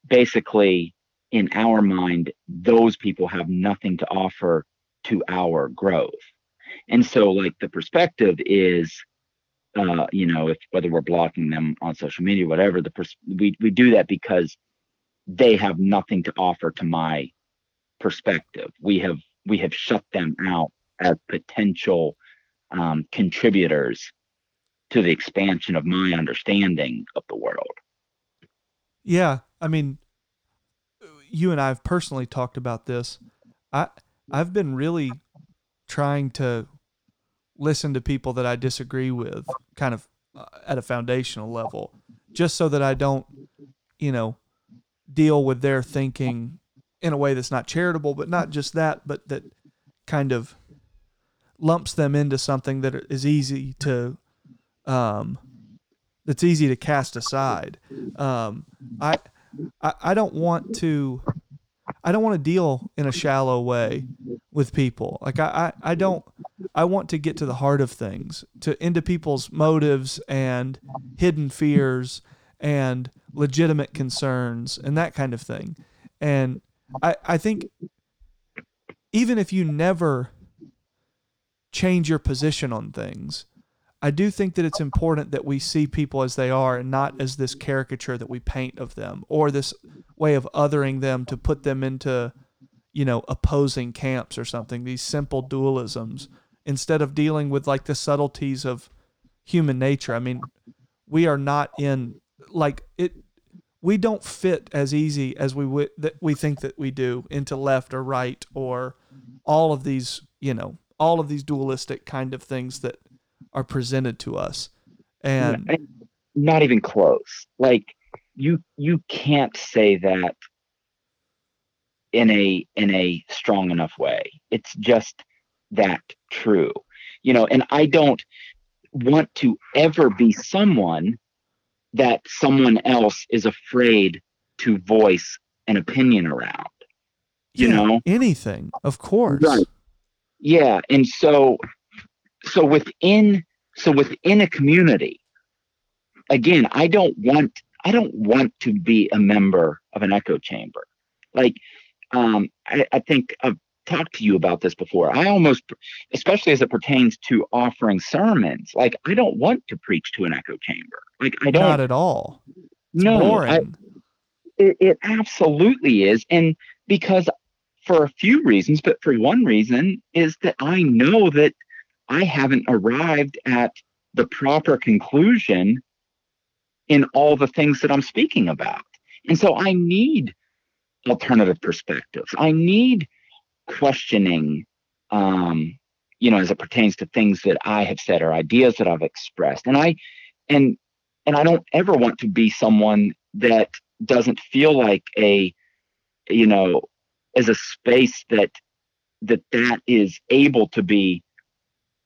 basically in our mind, those people have nothing to offer to our growth. And so, like, the perspective is, uh, you know, if whether we're blocking them on social media, whatever, the pers- we we do that because they have nothing to offer to my perspective. We have we have shut them out as potential um, contributors to the expansion of my understanding of the world. Yeah, I mean, you and I have personally talked about this. I I've been really trying to listen to people that I disagree with, kind of uh, at a foundational level, just so that I don't, you know, deal with their thinking in a way that's not charitable, but not just that, but that kind of lumps them into something that is easy to, um, that's easy to cast aside. Um, I, I, I don't want to, I don't want to deal in a shallow way with people. Like I, I, I don't, I want to get to the heart of things, to into people's motives and hidden fears and legitimate concerns and that kind of thing. And I, I think even if you never change your position on things, I do think that it's important that we see people as they are and not as this caricature that we paint of them or this way of othering them to put them into, you know, opposing camps or something, these simple dualisms, instead of dealing with like the subtleties of human nature. I mean, we are not in like it we don't fit as easy as we would that we think that we do into left or right or all of these, you know, all of these dualistic kind of things that are presented to us. And not even close. Like you you can't say that in a in a strong enough way. It's just that true. You know, and I don't want to ever be someone that someone else is afraid to voice an opinion around. You yeah, know? Anything, of course. Right. Yeah. And so so within so within a community, again, I don't want I don't want to be a member of an echo chamber. Like um I, I think I've talked to you about this before. I almost especially as it pertains to offering sermons, like I don't want to preach to an echo chamber. Like I don't Not at all. It's no, boring. I, it, it absolutely is. And because for a few reasons, but for one reason is that I know that I haven't arrived at the proper conclusion in all the things that I'm speaking about. And so I need alternative perspectives. I need questioning, um, you know, as it pertains to things that I have said or ideas that I've expressed. And I, and, and I don't ever want to be someone that doesn't feel like a, you know, as a space that that that is able to be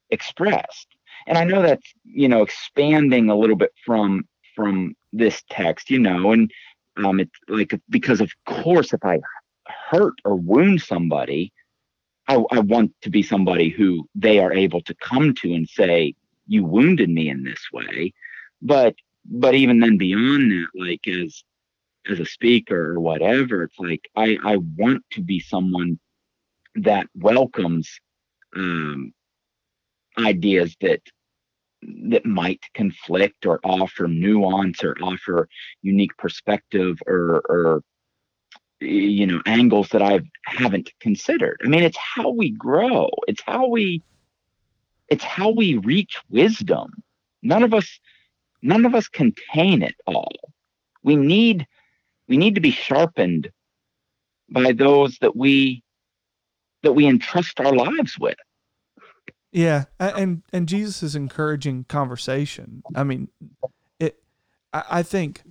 expressed. And i know that's you know expanding a little bit from from this text you know and um it's like because of course if i hurt or wound somebody I, I want to be somebody who they are able to come to and say you wounded me in this way. But but even then beyond that like as as a speaker or whatever it's like i i want to be someone that welcomes um ideas that that might conflict or offer nuance or offer unique perspective or or you know angles that I haven't considered. I mean, it's how we grow. It's how we it's how we reach wisdom. None of us none of us contain it all. We need we need to be sharpened by those that we that we entrust our lives with. Yeah, and and Jesus is encouraging conversation. I mean, it. I, think,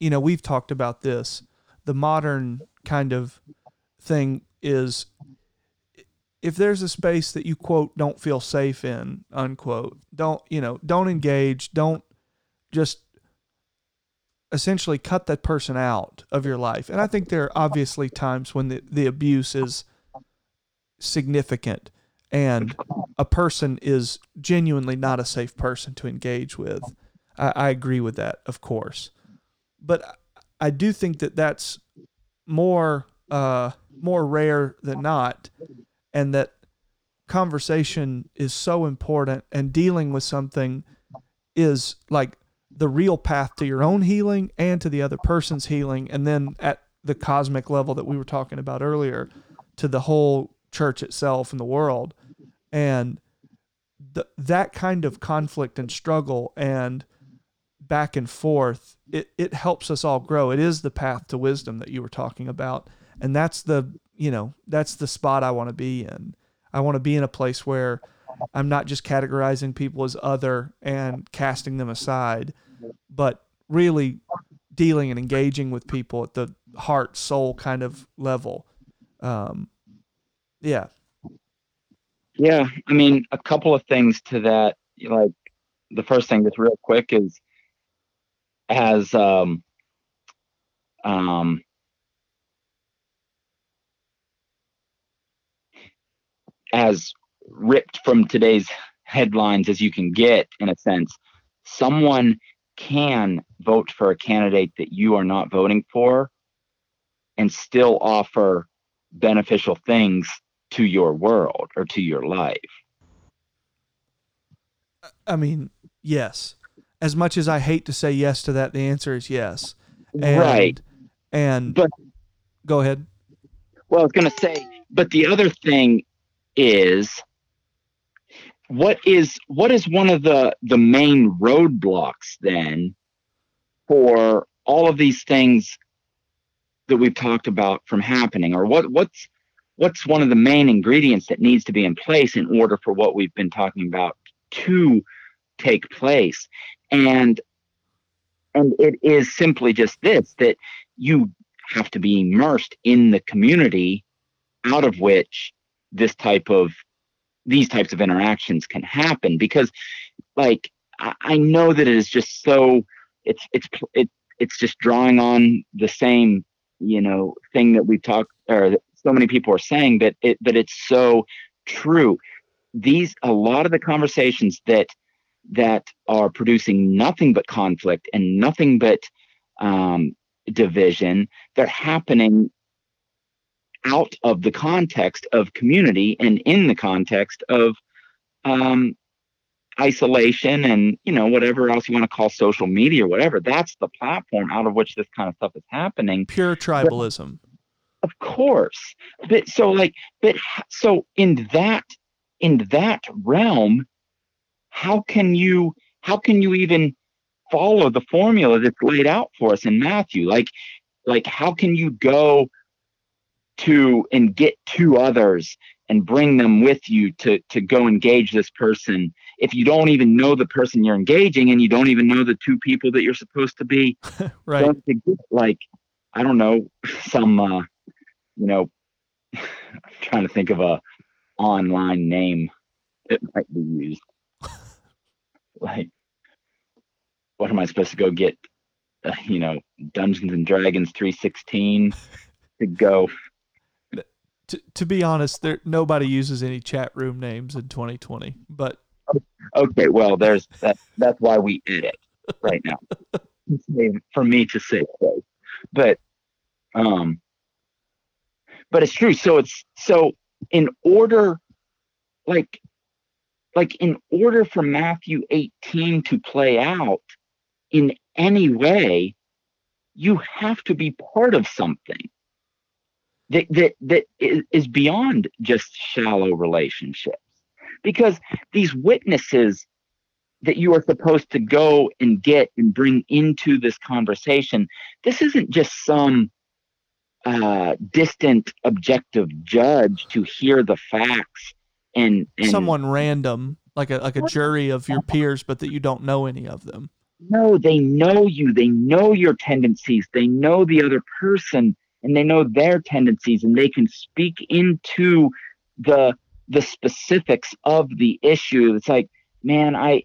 you know, we've talked about this. The modern kind of thing is if there's a space that you quote don't feel safe in unquote don't you know don't engage don't just essentially cut that person out of your life. And i think there are obviously times when the, the abuse is significant and a person is genuinely not a safe person to engage with. I, I agree with that of course. But i do think that that's more uh, more rare than not and that conversation is so important and dealing with something is like the real path to your own healing and to the other person's healing and then at the cosmic level that we were talking about earlier to the whole church itself and the world. And that kind of conflict and struggle and back and forth it, it helps us all grow. It is the path to wisdom that you were talking about. And that's the you know, that's the spot I want to be in. I want to be in a place where I'm not just categorizing people as other and casting them aside, but really dealing and engaging with people at the heart, soul kind of level. Um, yeah. Yeah. I mean, a couple of things to that. Like, the first thing that's real quick is as, um, um, as ripped from today's headlines as you can get in a sense someone can vote for a candidate that you are not voting for and still offer beneficial things to your world or to your life? I mean yes. As much as i hate to say yes to that the answer is yes. And, right. and but go ahead. Well i was going to say but the other thing is what is what is one of the the main roadblocks then for all of these things that we've talked about from happening? Or what what's what's one of the main ingredients that needs to be in place in order for what we've been talking about to take place? And and it is simply just this that you have to be immersed in the community out of which this type of these types of interactions can happen because like I, I know that it is just so it's it's it, it's just drawing on the same you know thing that we talk or so many people are saying that it that it's so true. These a lot of the conversations that that are producing nothing but conflict and nothing but um, division they're happening out of the context of community and in the context of um, isolation and you know whatever else you want to call social media or whatever. That's the platform out of which this kind of stuff is happening. Pure tribalism. But, of course. But so like but so in that in that realm how can you how can you even follow the formula that's laid out for us in matthew? Like like how can you go to and get two others and bring them with you to to go engage this person. If you don't even know the person you're engaging and you don't even know the two people that you're supposed to be *laughs* right. like i don't know some uh you know *laughs* i'm trying to think of a online name that might be used. *laughs* Like what am i supposed to go get uh, you know dungeons and dragons 316 to go to, be honest, there nobody uses any chat room names in 2020. But okay, well, there's that. That's why we edit right now *laughs* for me to say. But um, but it's true. So it's so in order, like, like in order for Matthew 18 to play out in any way, you have to be part of something that that that is beyond just shallow relationships. Because these witnesses that you are supposed to go and get and bring into this conversation this isn't just some uh, distant objective judge to hear the facts and, and someone random like a like a jury of your peers but that you don't know any of them. No they know you. They know your tendencies. They know the other person and they know their tendencies and they can speak into the the specifics of the issue. It's like, man, I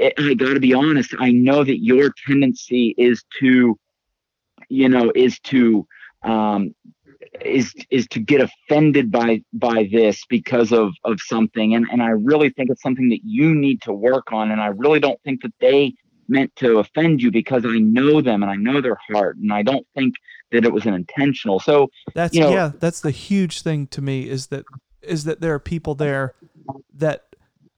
I, got to be honest. I know that your tendency is to, you know, is to um, is is to get offended by by this because of of something and and I really think it's something that you need to work on and I really don't think that they meant to offend you because I know them and I know their heart and I don't think that it was an intentional so that's you know, yeah that's the huge thing to me is that is that there are people there that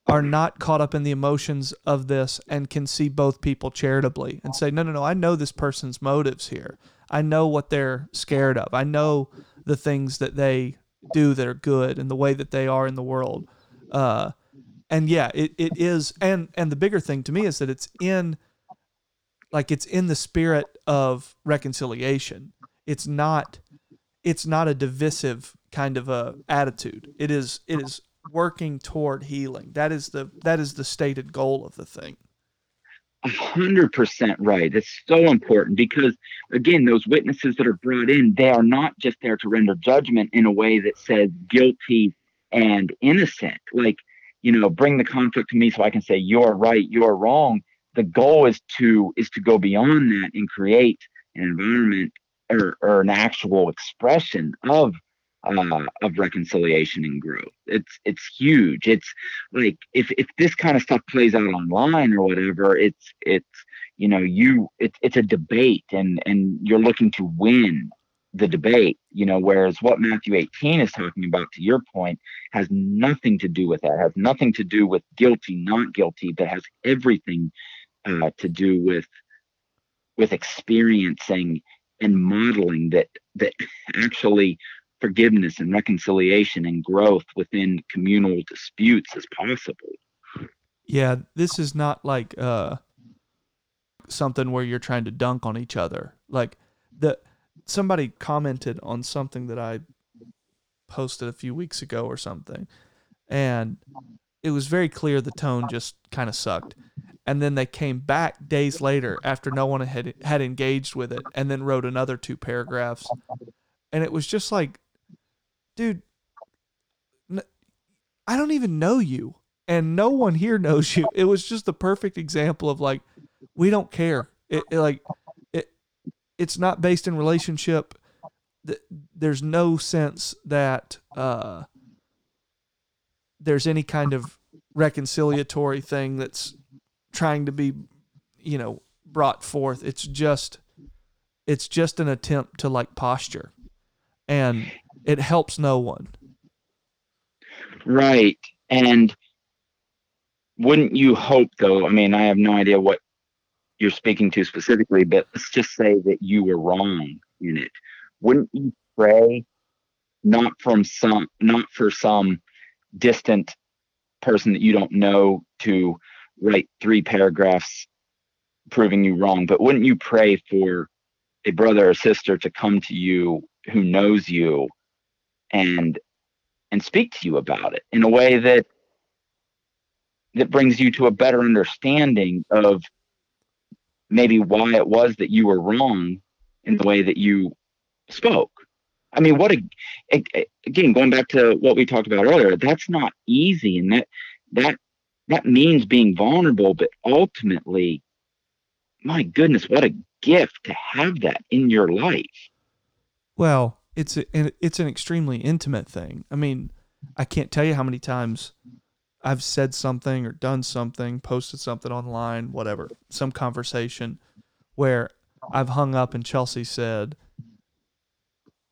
are not caught up in the emotions of this and can see both people charitably and say no no no I know this person's motives here I know what they're scared of. I know the things that they do that are good and the way that they are in the world. Uh, and yeah, it, it is. And, and the bigger thing to me is that it's in, like it's in the spirit of reconciliation. It's not, it's not a divisive kind of a attitude. It is, it is working toward healing. That is the, that is the stated goal of the thing hundred percent right. It's so important because again, those witnesses that are brought in, they are not just there to render judgment in a way that says guilty and innocent. Like, you know, bring the conflict to me so I can say you're right, you're wrong. The goal is to is to go beyond that and create an environment or, or an actual expression of uh, of reconciliation and growth. It's it's huge. It's like if if this kind of stuff plays out online or whatever, it's it's you know you it's it's a debate and and you're looking to win the debate. You know, whereas what Matthew 18 is talking about, to your point, has nothing to do with that. Has nothing to do with guilty, not guilty, but has everything uh, to do with with experiencing and modeling that that actually forgiveness and reconciliation and growth within communal disputes is possible. Yeah, this is not like uh, something where you're trying to dunk on each other. Like the somebody commented on something that I posted a few weeks ago or something, and it was very clear the tone just kind of sucked. And then they came back days later after no one had had engaged with it, and then wrote another two paragraphs, and it was just like dude, I don't even know you, and no one here knows you. It was just the perfect example of like, we don't care. It, it like, it's not based in relationship. There's no sense that uh, there's any kind of reconciliatory thing that's trying to be, you know, brought forth. It's just, it's just an attempt to like posture, and it helps no one. Right. And wouldn't you hope, though? I mean, I have no idea what you're speaking to specifically, but let's just say that you were wrong in it. Wouldn't you pray not from some, not for some distant person that you don't know to write three paragraphs proving you wrong, but wouldn't you pray for a brother or sister to come to you who knows you and and speak to you about it in a way that that brings you to a better understanding of maybe why it was that you were wrong in the way that you spoke. I mean, what a, again going back to what we talked about earlier. That's not easy, and that that that means being vulnerable. But ultimately, my goodness, what a gift to have that in your life. Well, it's a, it's an extremely intimate thing. I mean, I can't tell you how many times I've said something or done something, posted something online, whatever, some conversation where I've hung up and Chelsea said,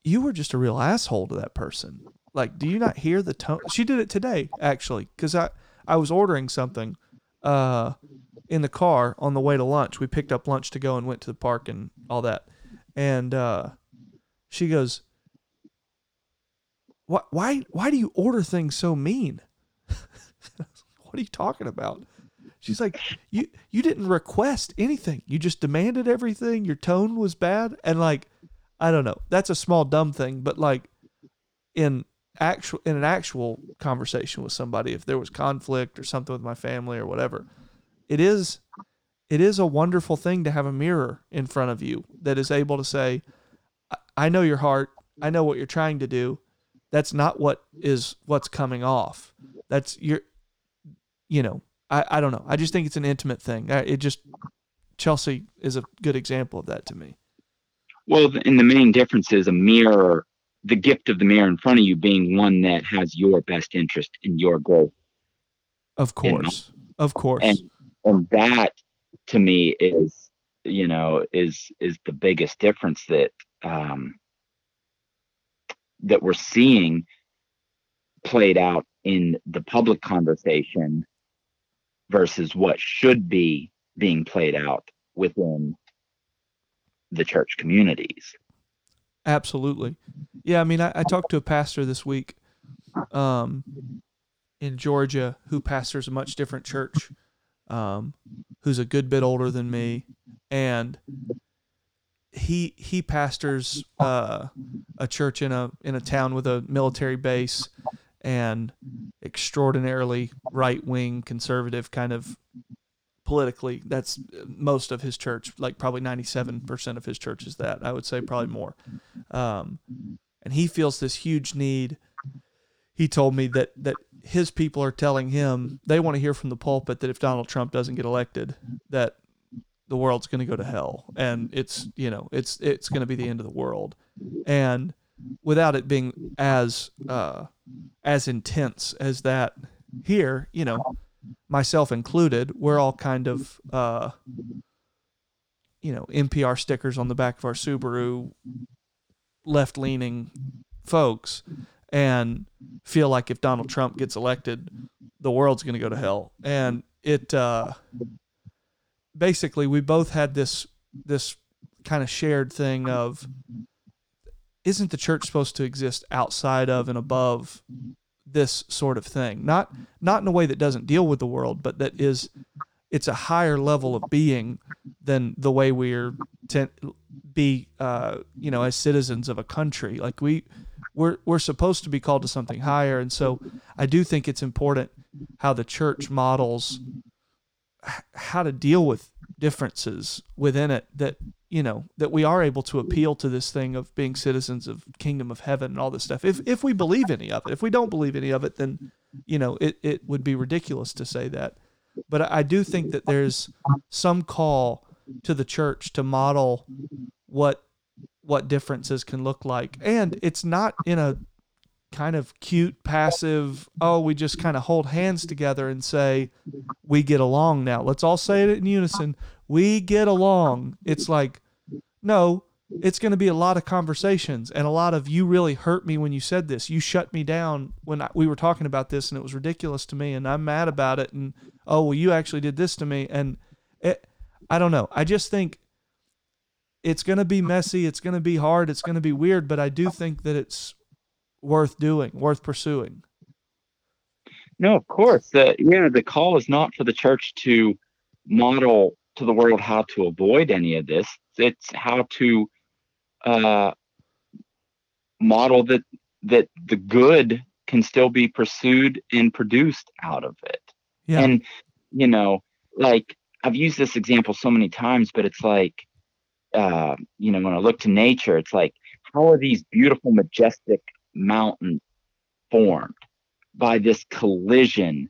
"You were just a real asshole to that person." Like, do you not hear the tone? She did it today actually cuz I I was ordering something uh in the car on the way to lunch. We picked up lunch to go and went to the park and all that. And uh she goes, why why why do you order things so mean? *laughs* what are you talking about? She's like, you you didn't request anything. You just demanded everything. Your tone was bad, and like, I don't know. That's a small dumb thing, but like, in actual in an actual conversation with somebody, if there was conflict or something with my family or whatever, it is it is a wonderful thing to have a mirror in front of you that is able to say, I- know your heart. I know what you're trying to do. That's not what is what's coming off. That's your, you know, I, I don't know. I just think it's an intimate thing. I, it just Chelsea is a good example of that to me. Well, and the main difference is a mirror, the gift of the mirror in front of you being one that has your best interest in your growth. Of course, of course. and and that to me is you know is is the biggest difference that um that we're seeing played out in the public conversation versus what should be being played out within the church communities Absolutely. Yeah, I mean, I, I talked to a pastor this week um, in Georgia who pastors a much different church, um, who's a good bit older than me, and he he pastors uh, a church in a in a town with a military base and extraordinarily right wing conservative kind of politically that's most of his church like probably 97% of his church is that. I would say probably more. Um, and he feels this huge need. He told me that that his people are telling him they want to hear from the pulpit that if donald trump doesn't get elected that the world's going to go to hell. And it's you know it's it's going to be the end of the world. And without it being as uh, as intense as that here you know myself included we're all kind of uh, you know npr stickers on the back of our subaru left leaning folks and feel like if donald trump gets elected the world's going to go to hell. And it uh, basically we both had this this kind of shared thing of isn't the church supposed to exist outside of and above this sort of thing? Not not in a way that doesn't deal with the world but that is it's a higher level of being than the way we're to be uh, you know as citizens of a country. Like we we're we're supposed to be called to something higher. And so i do think it's important how the church models how to deal with differences within it that you know that we are able to mm-hmm. appeal to this thing of being citizens of kingdom of heaven and all this stuff. If if we believe any of it if we don't believe any of it then you know it, it would be ridiculous to say that. But I do think that there's some call to the church to model what what differences can look like. And it's not in a kind of cute passive oh we just kind of hold hands together and say we get along now. Let's all say it in unison we get along it's like no it's going to be a lot of conversations and a lot of you really hurt me when you said this. You shut me down when I, we were talking about this and it was ridiculous to me and i'm mad about it and oh well you actually did this to me and it, i don't know. I just think it's going to be messy it's going to be hard it's going to be weird but i do think that it's worth doing worth pursuing. No, of course. The the call is not for the church to model to the world how to avoid any of this. It's how to uh, model that that the good can still be pursued and produced out of it. yeah And you know, like I've used this example so many times, but it's like, uh, you know, when I look to nature, it's like, how are these beautiful, majestic mountains formed by this collision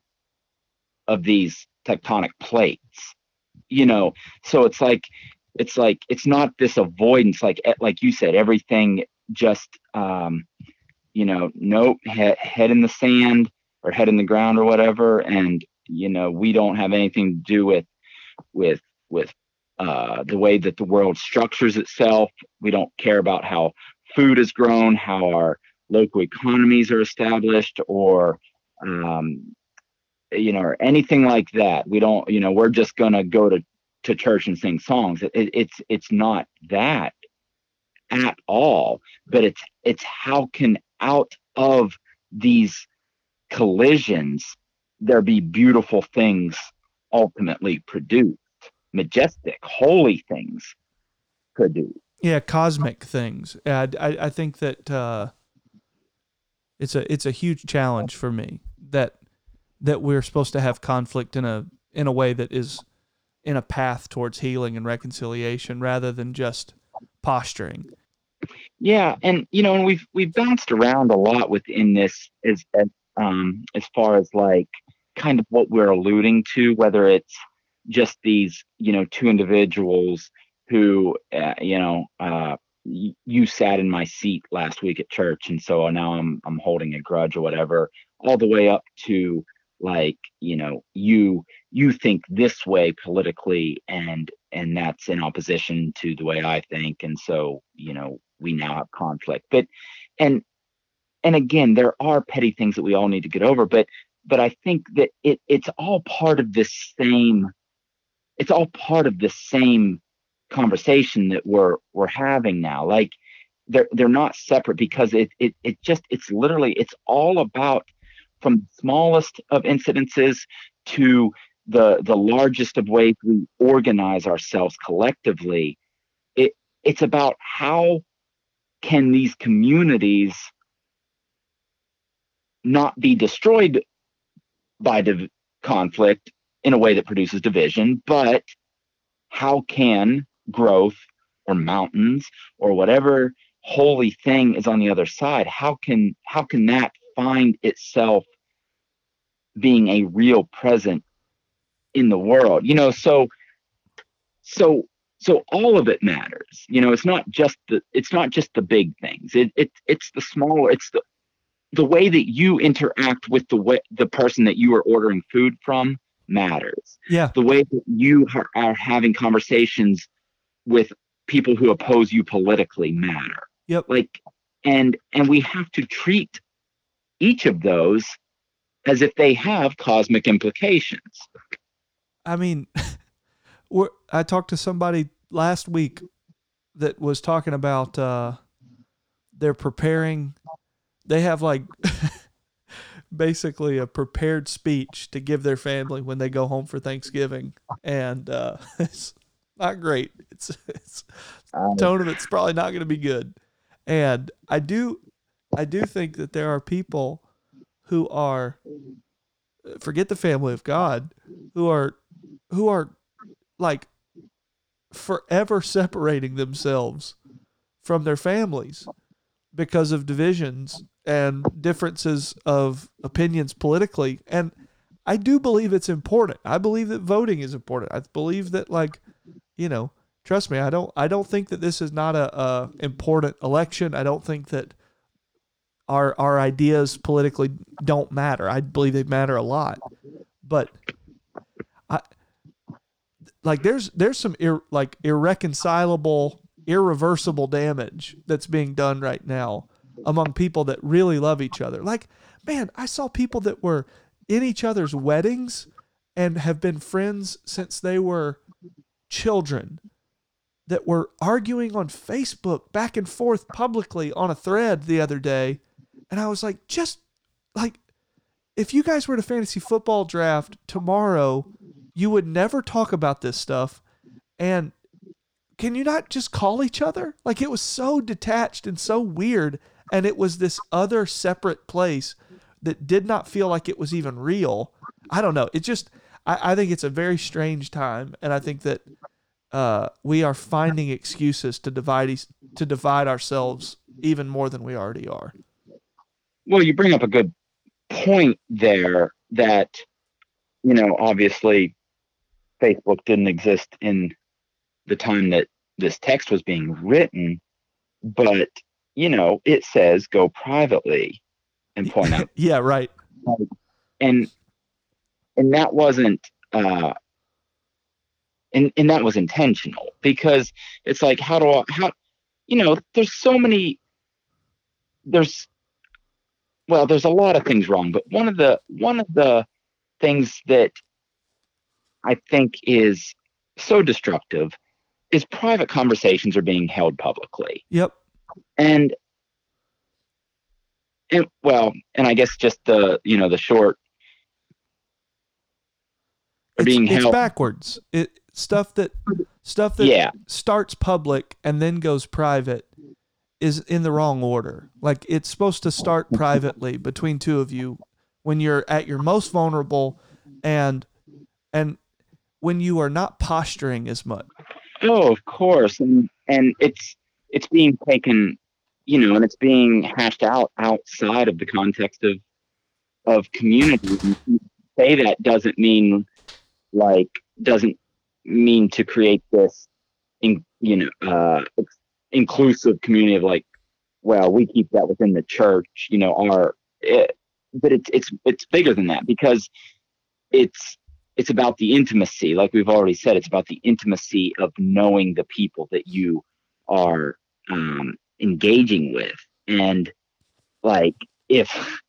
of these tectonic plates? You know, so it's like, it's like it's not this avoidance, like eh, like you said, everything just, um, you know, nope, head, head in the sand or head in the ground or whatever, and you know we don't have anything to do with with with uh, the way that the world structures itself. We don't care about how food is grown how our local economies are established or um, you know or anything like that. We don't you know we're just gonna go to to church and sing songs. It, it, it's it's not that at all but it's it's how can out of these collisions there be beautiful things ultimately produced, majestic, holy things produced. yeah cosmic things. And i i think that uh it's a it's a huge challenge for me that that we're supposed to have conflict in a in a way that is in a path towards healing and reconciliation rather than just posturing. Yeah, and you know, and we've we've bounced around a lot within this as as um as far as like kind of what we're alluding to, whether it's just these you know two individuals who uh, you know uh you sat in my seat last week at church and so now i'm i'm holding a grudge or whatever all the way up to like you know you you think this way politically and and that's in opposition to the way i think. And so you know we now have conflict. But and and again there are petty things that we all need to get over but but i think that it it's all part of this same it's all part of the same conversation that we're we're having now. Like they're they're not separate because it it it just it's literally it's all about from the smallest of incidences to the the largest of ways we organize ourselves collectively it it's about how can these communities not be destroyed by div- conflict in a way that produces division but how can growth or mountains or whatever holy thing is on the other side how can how can that find itself being a real present in the world you know so so so all of it matters you know it's not just the it's not just the big things it, it it's the smaller it's the the way that you interact with the way the person that you are ordering food from matters Yeah. the way that you are, are having conversations with people who oppose you politically matter Yep. like and and we have to treat each of those as if they have cosmic implications I mean, *laughs* we're, I talked to somebody last week that was talking about uh, they're preparing. They have like *laughs* basically a prepared speech to give their family when they go home for Thanksgiving, and uh, *laughs* it's not great. It's it's Um, tone of it's probably not going to be good. And I do, I do think that there are people who are, forget the family of God, who are, who are like forever *laughs* separating themselves from their families because of divisions and differences of opinions politically. And I do believe it's important. I believe that voting is important. I believe that like, you know, trust me, I don't I don't think that this is not a, a important election. I don't think that our our ideas politically don't matter. I believe they matter a lot. But I like there's there's some ir, like irreconcilable, irreversible damage that's being done right now among people that really love each other. Like, man, I saw people that were in each other's weddings and have been friends since they were children that were arguing on Facebook back and forth publicly on a thread the other day. And I was like, just like, if you guys were a fantasy football draft tomorrow, you would never talk about this stuff. And can you not just call each other? Like, it was so detached and so weird. And it was this other separate place that did not feel like it was even real. I don't know. It just, I, I think it's a very strange time. And I think that uh, we are finding excuses to divide to divide ourselves even more than we already are. Well you bring up a good point there that you know obviously facebook didn't exist in the time that this text was being written but you know it says go privately and point *laughs* out yeah, right. and and that wasn't uh and and that was intentional because it's like how do I how you know there's so many there's well there's a lot of things wrong but one of the one of the things that I think is so destructive is private conversations are being held publicly Yep. and and well and i guess just the you know the short are It's, being it's held backwards. It stuff that stuff that yeah starts public and then goes private is in the wrong order. Like it's supposed to start *laughs* privately between two of you when you're at your most vulnerable and and when you are not posturing as much. oh of course and and it's it's being taken you know, and it's being hashed out outside of the context of of community. And say that doesn't mean like doesn't mean to create this, in, you know, uh, inclusive community of like, well, we keep that within the church, you know, our, it, but it's it's it's bigger than that because it's it's about the intimacy. Like we've already said it's about the intimacy of knowing the people that you are um, engaging with. And like if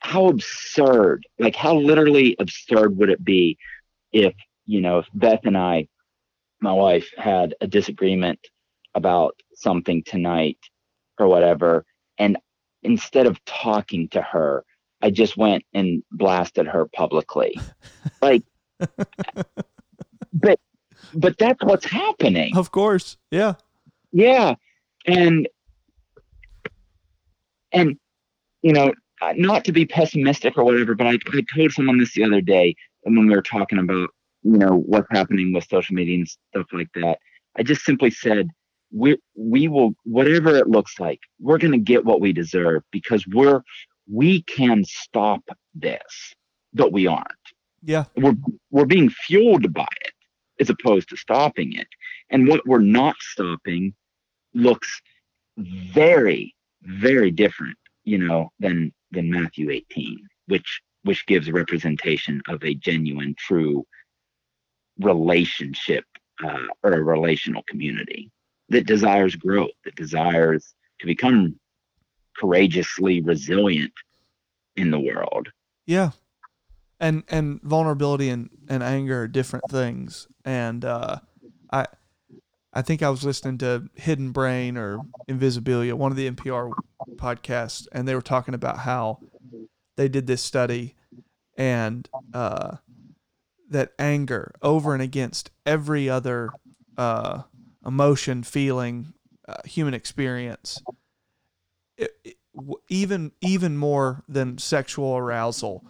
how absurd like how literally absurd would it be if you know if beth and i my wife had a disagreement about something tonight or whatever and instead of talking to her I just went and blasted her publicly. *laughs* like, but, but that's what's happening. Of course. Yeah. Yeah. And, and, you know, not to be pessimistic or whatever, but I, I told someone this the other day when we were talking about, you know, what's happening with social media and stuff like that. I just simply said, we we will whatever it looks like we're going to get what we deserve because we're we can stop this, but we aren't. Yeah. We're we're being fueled by it as opposed to stopping it. And what we're not stopping looks very, very different, you know, than than Matthew 18, which which gives a representation of a genuine, true relationship uh, or a relational community that desires growth, that desires to become courageously resilient in the world. Yeah. And and vulnerability and, and anger are different things. And uh, I I think I was listening to Hidden Brain or Invisibilia, one of the NPR podcasts, and they were talking about how they did this study and uh, that anger over and against every other uh, emotion, feeling, uh, human experience it, even even more than sexual arousal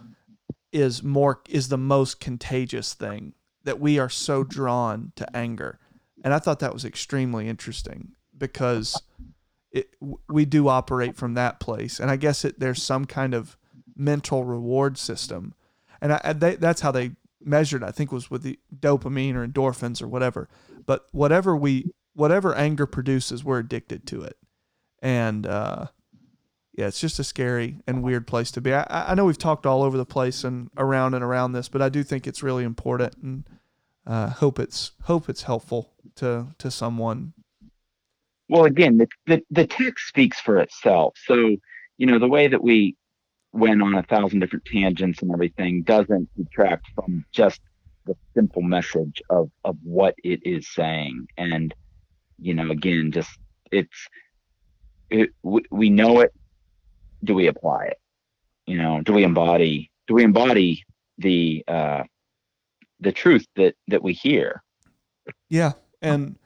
is more is the most contagious thing that we are so drawn to anger. And i thought that was extremely interesting because it, we do operate from that place. And i guess it, there's some kind of mental reward system. And I, they, that's how they measured i think was with the dopamine or endorphins or whatever but whatever we whatever anger produces we're addicted to it and uh, yeah, it's just a scary and weird place to be. I, I know we've talked all over the place and around and around this, but I do think it's really important, and uh, hope it's hope it's helpful to to someone. Well, again, the, the the text speaks for itself. So you know the way that we went on a thousand different tangents and everything doesn't detract from just the simple message of of what it is saying, and you know, again, just it's it, we know it do we apply it? You know, do we embody do we embody the uh, the truth that that we hear? Yeah, and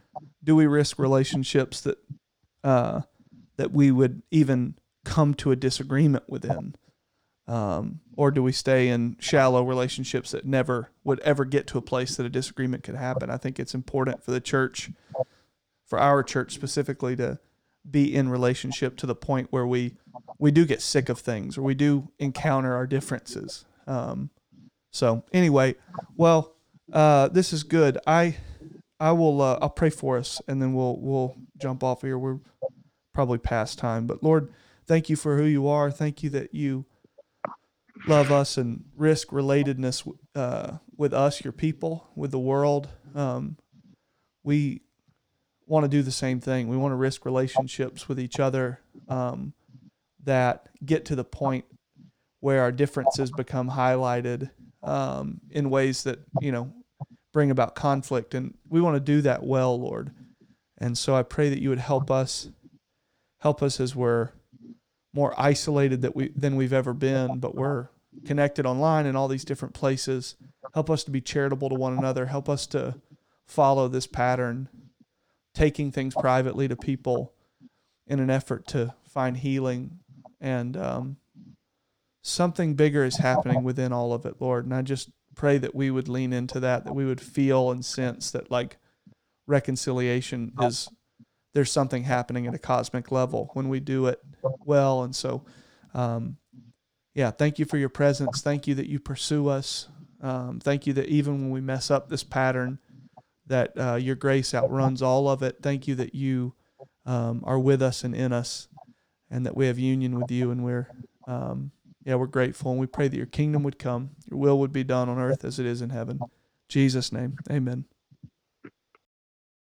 do we risk relationships that uh, that we would even come to a disagreement within? Um, or do we stay in shallow relationships that never would ever get to a place that a disagreement could happen? I think it's important for the church, for our church specifically, to be in relationship to the point where we we do get sick of things or we do encounter our differences. Um, so anyway, well, uh, this is good. I I will uh, I'll pray for us and then we'll we'll jump off here. We're probably past time, but Lord, thank you for who you are. Thank you that you love us and risk relatedness uh, with us, your people, with the world. Um, we want to do the same thing. We want to risk relationships with each other um, that get to the point where our differences become highlighted um, in ways that you know bring about conflict, and we want to do that well, Lord. And so I pray that you would help us, help us as we're more isolated that we than we've ever been, but we're connected online in all these different places. Help us to be charitable to one another. Help us to follow this pattern taking things privately to people in an effort to find healing and um, something bigger is happening within all of it lord and i just pray that we would lean into that that we would feel and sense that like reconciliation is there's something happening at a cosmic level when we do it well. And so, um, yeah, thank you for your presence. Thank you that you pursue us. Um, thank you that even when we mess up this pattern, that uh, your grace outruns all of it. Thank you that you um, are with us and in us, and that we have union with you. And we're, um, yeah, we're grateful. And we pray that your kingdom would come, your will would be done on earth as it is in heaven. In Jesus' name, amen.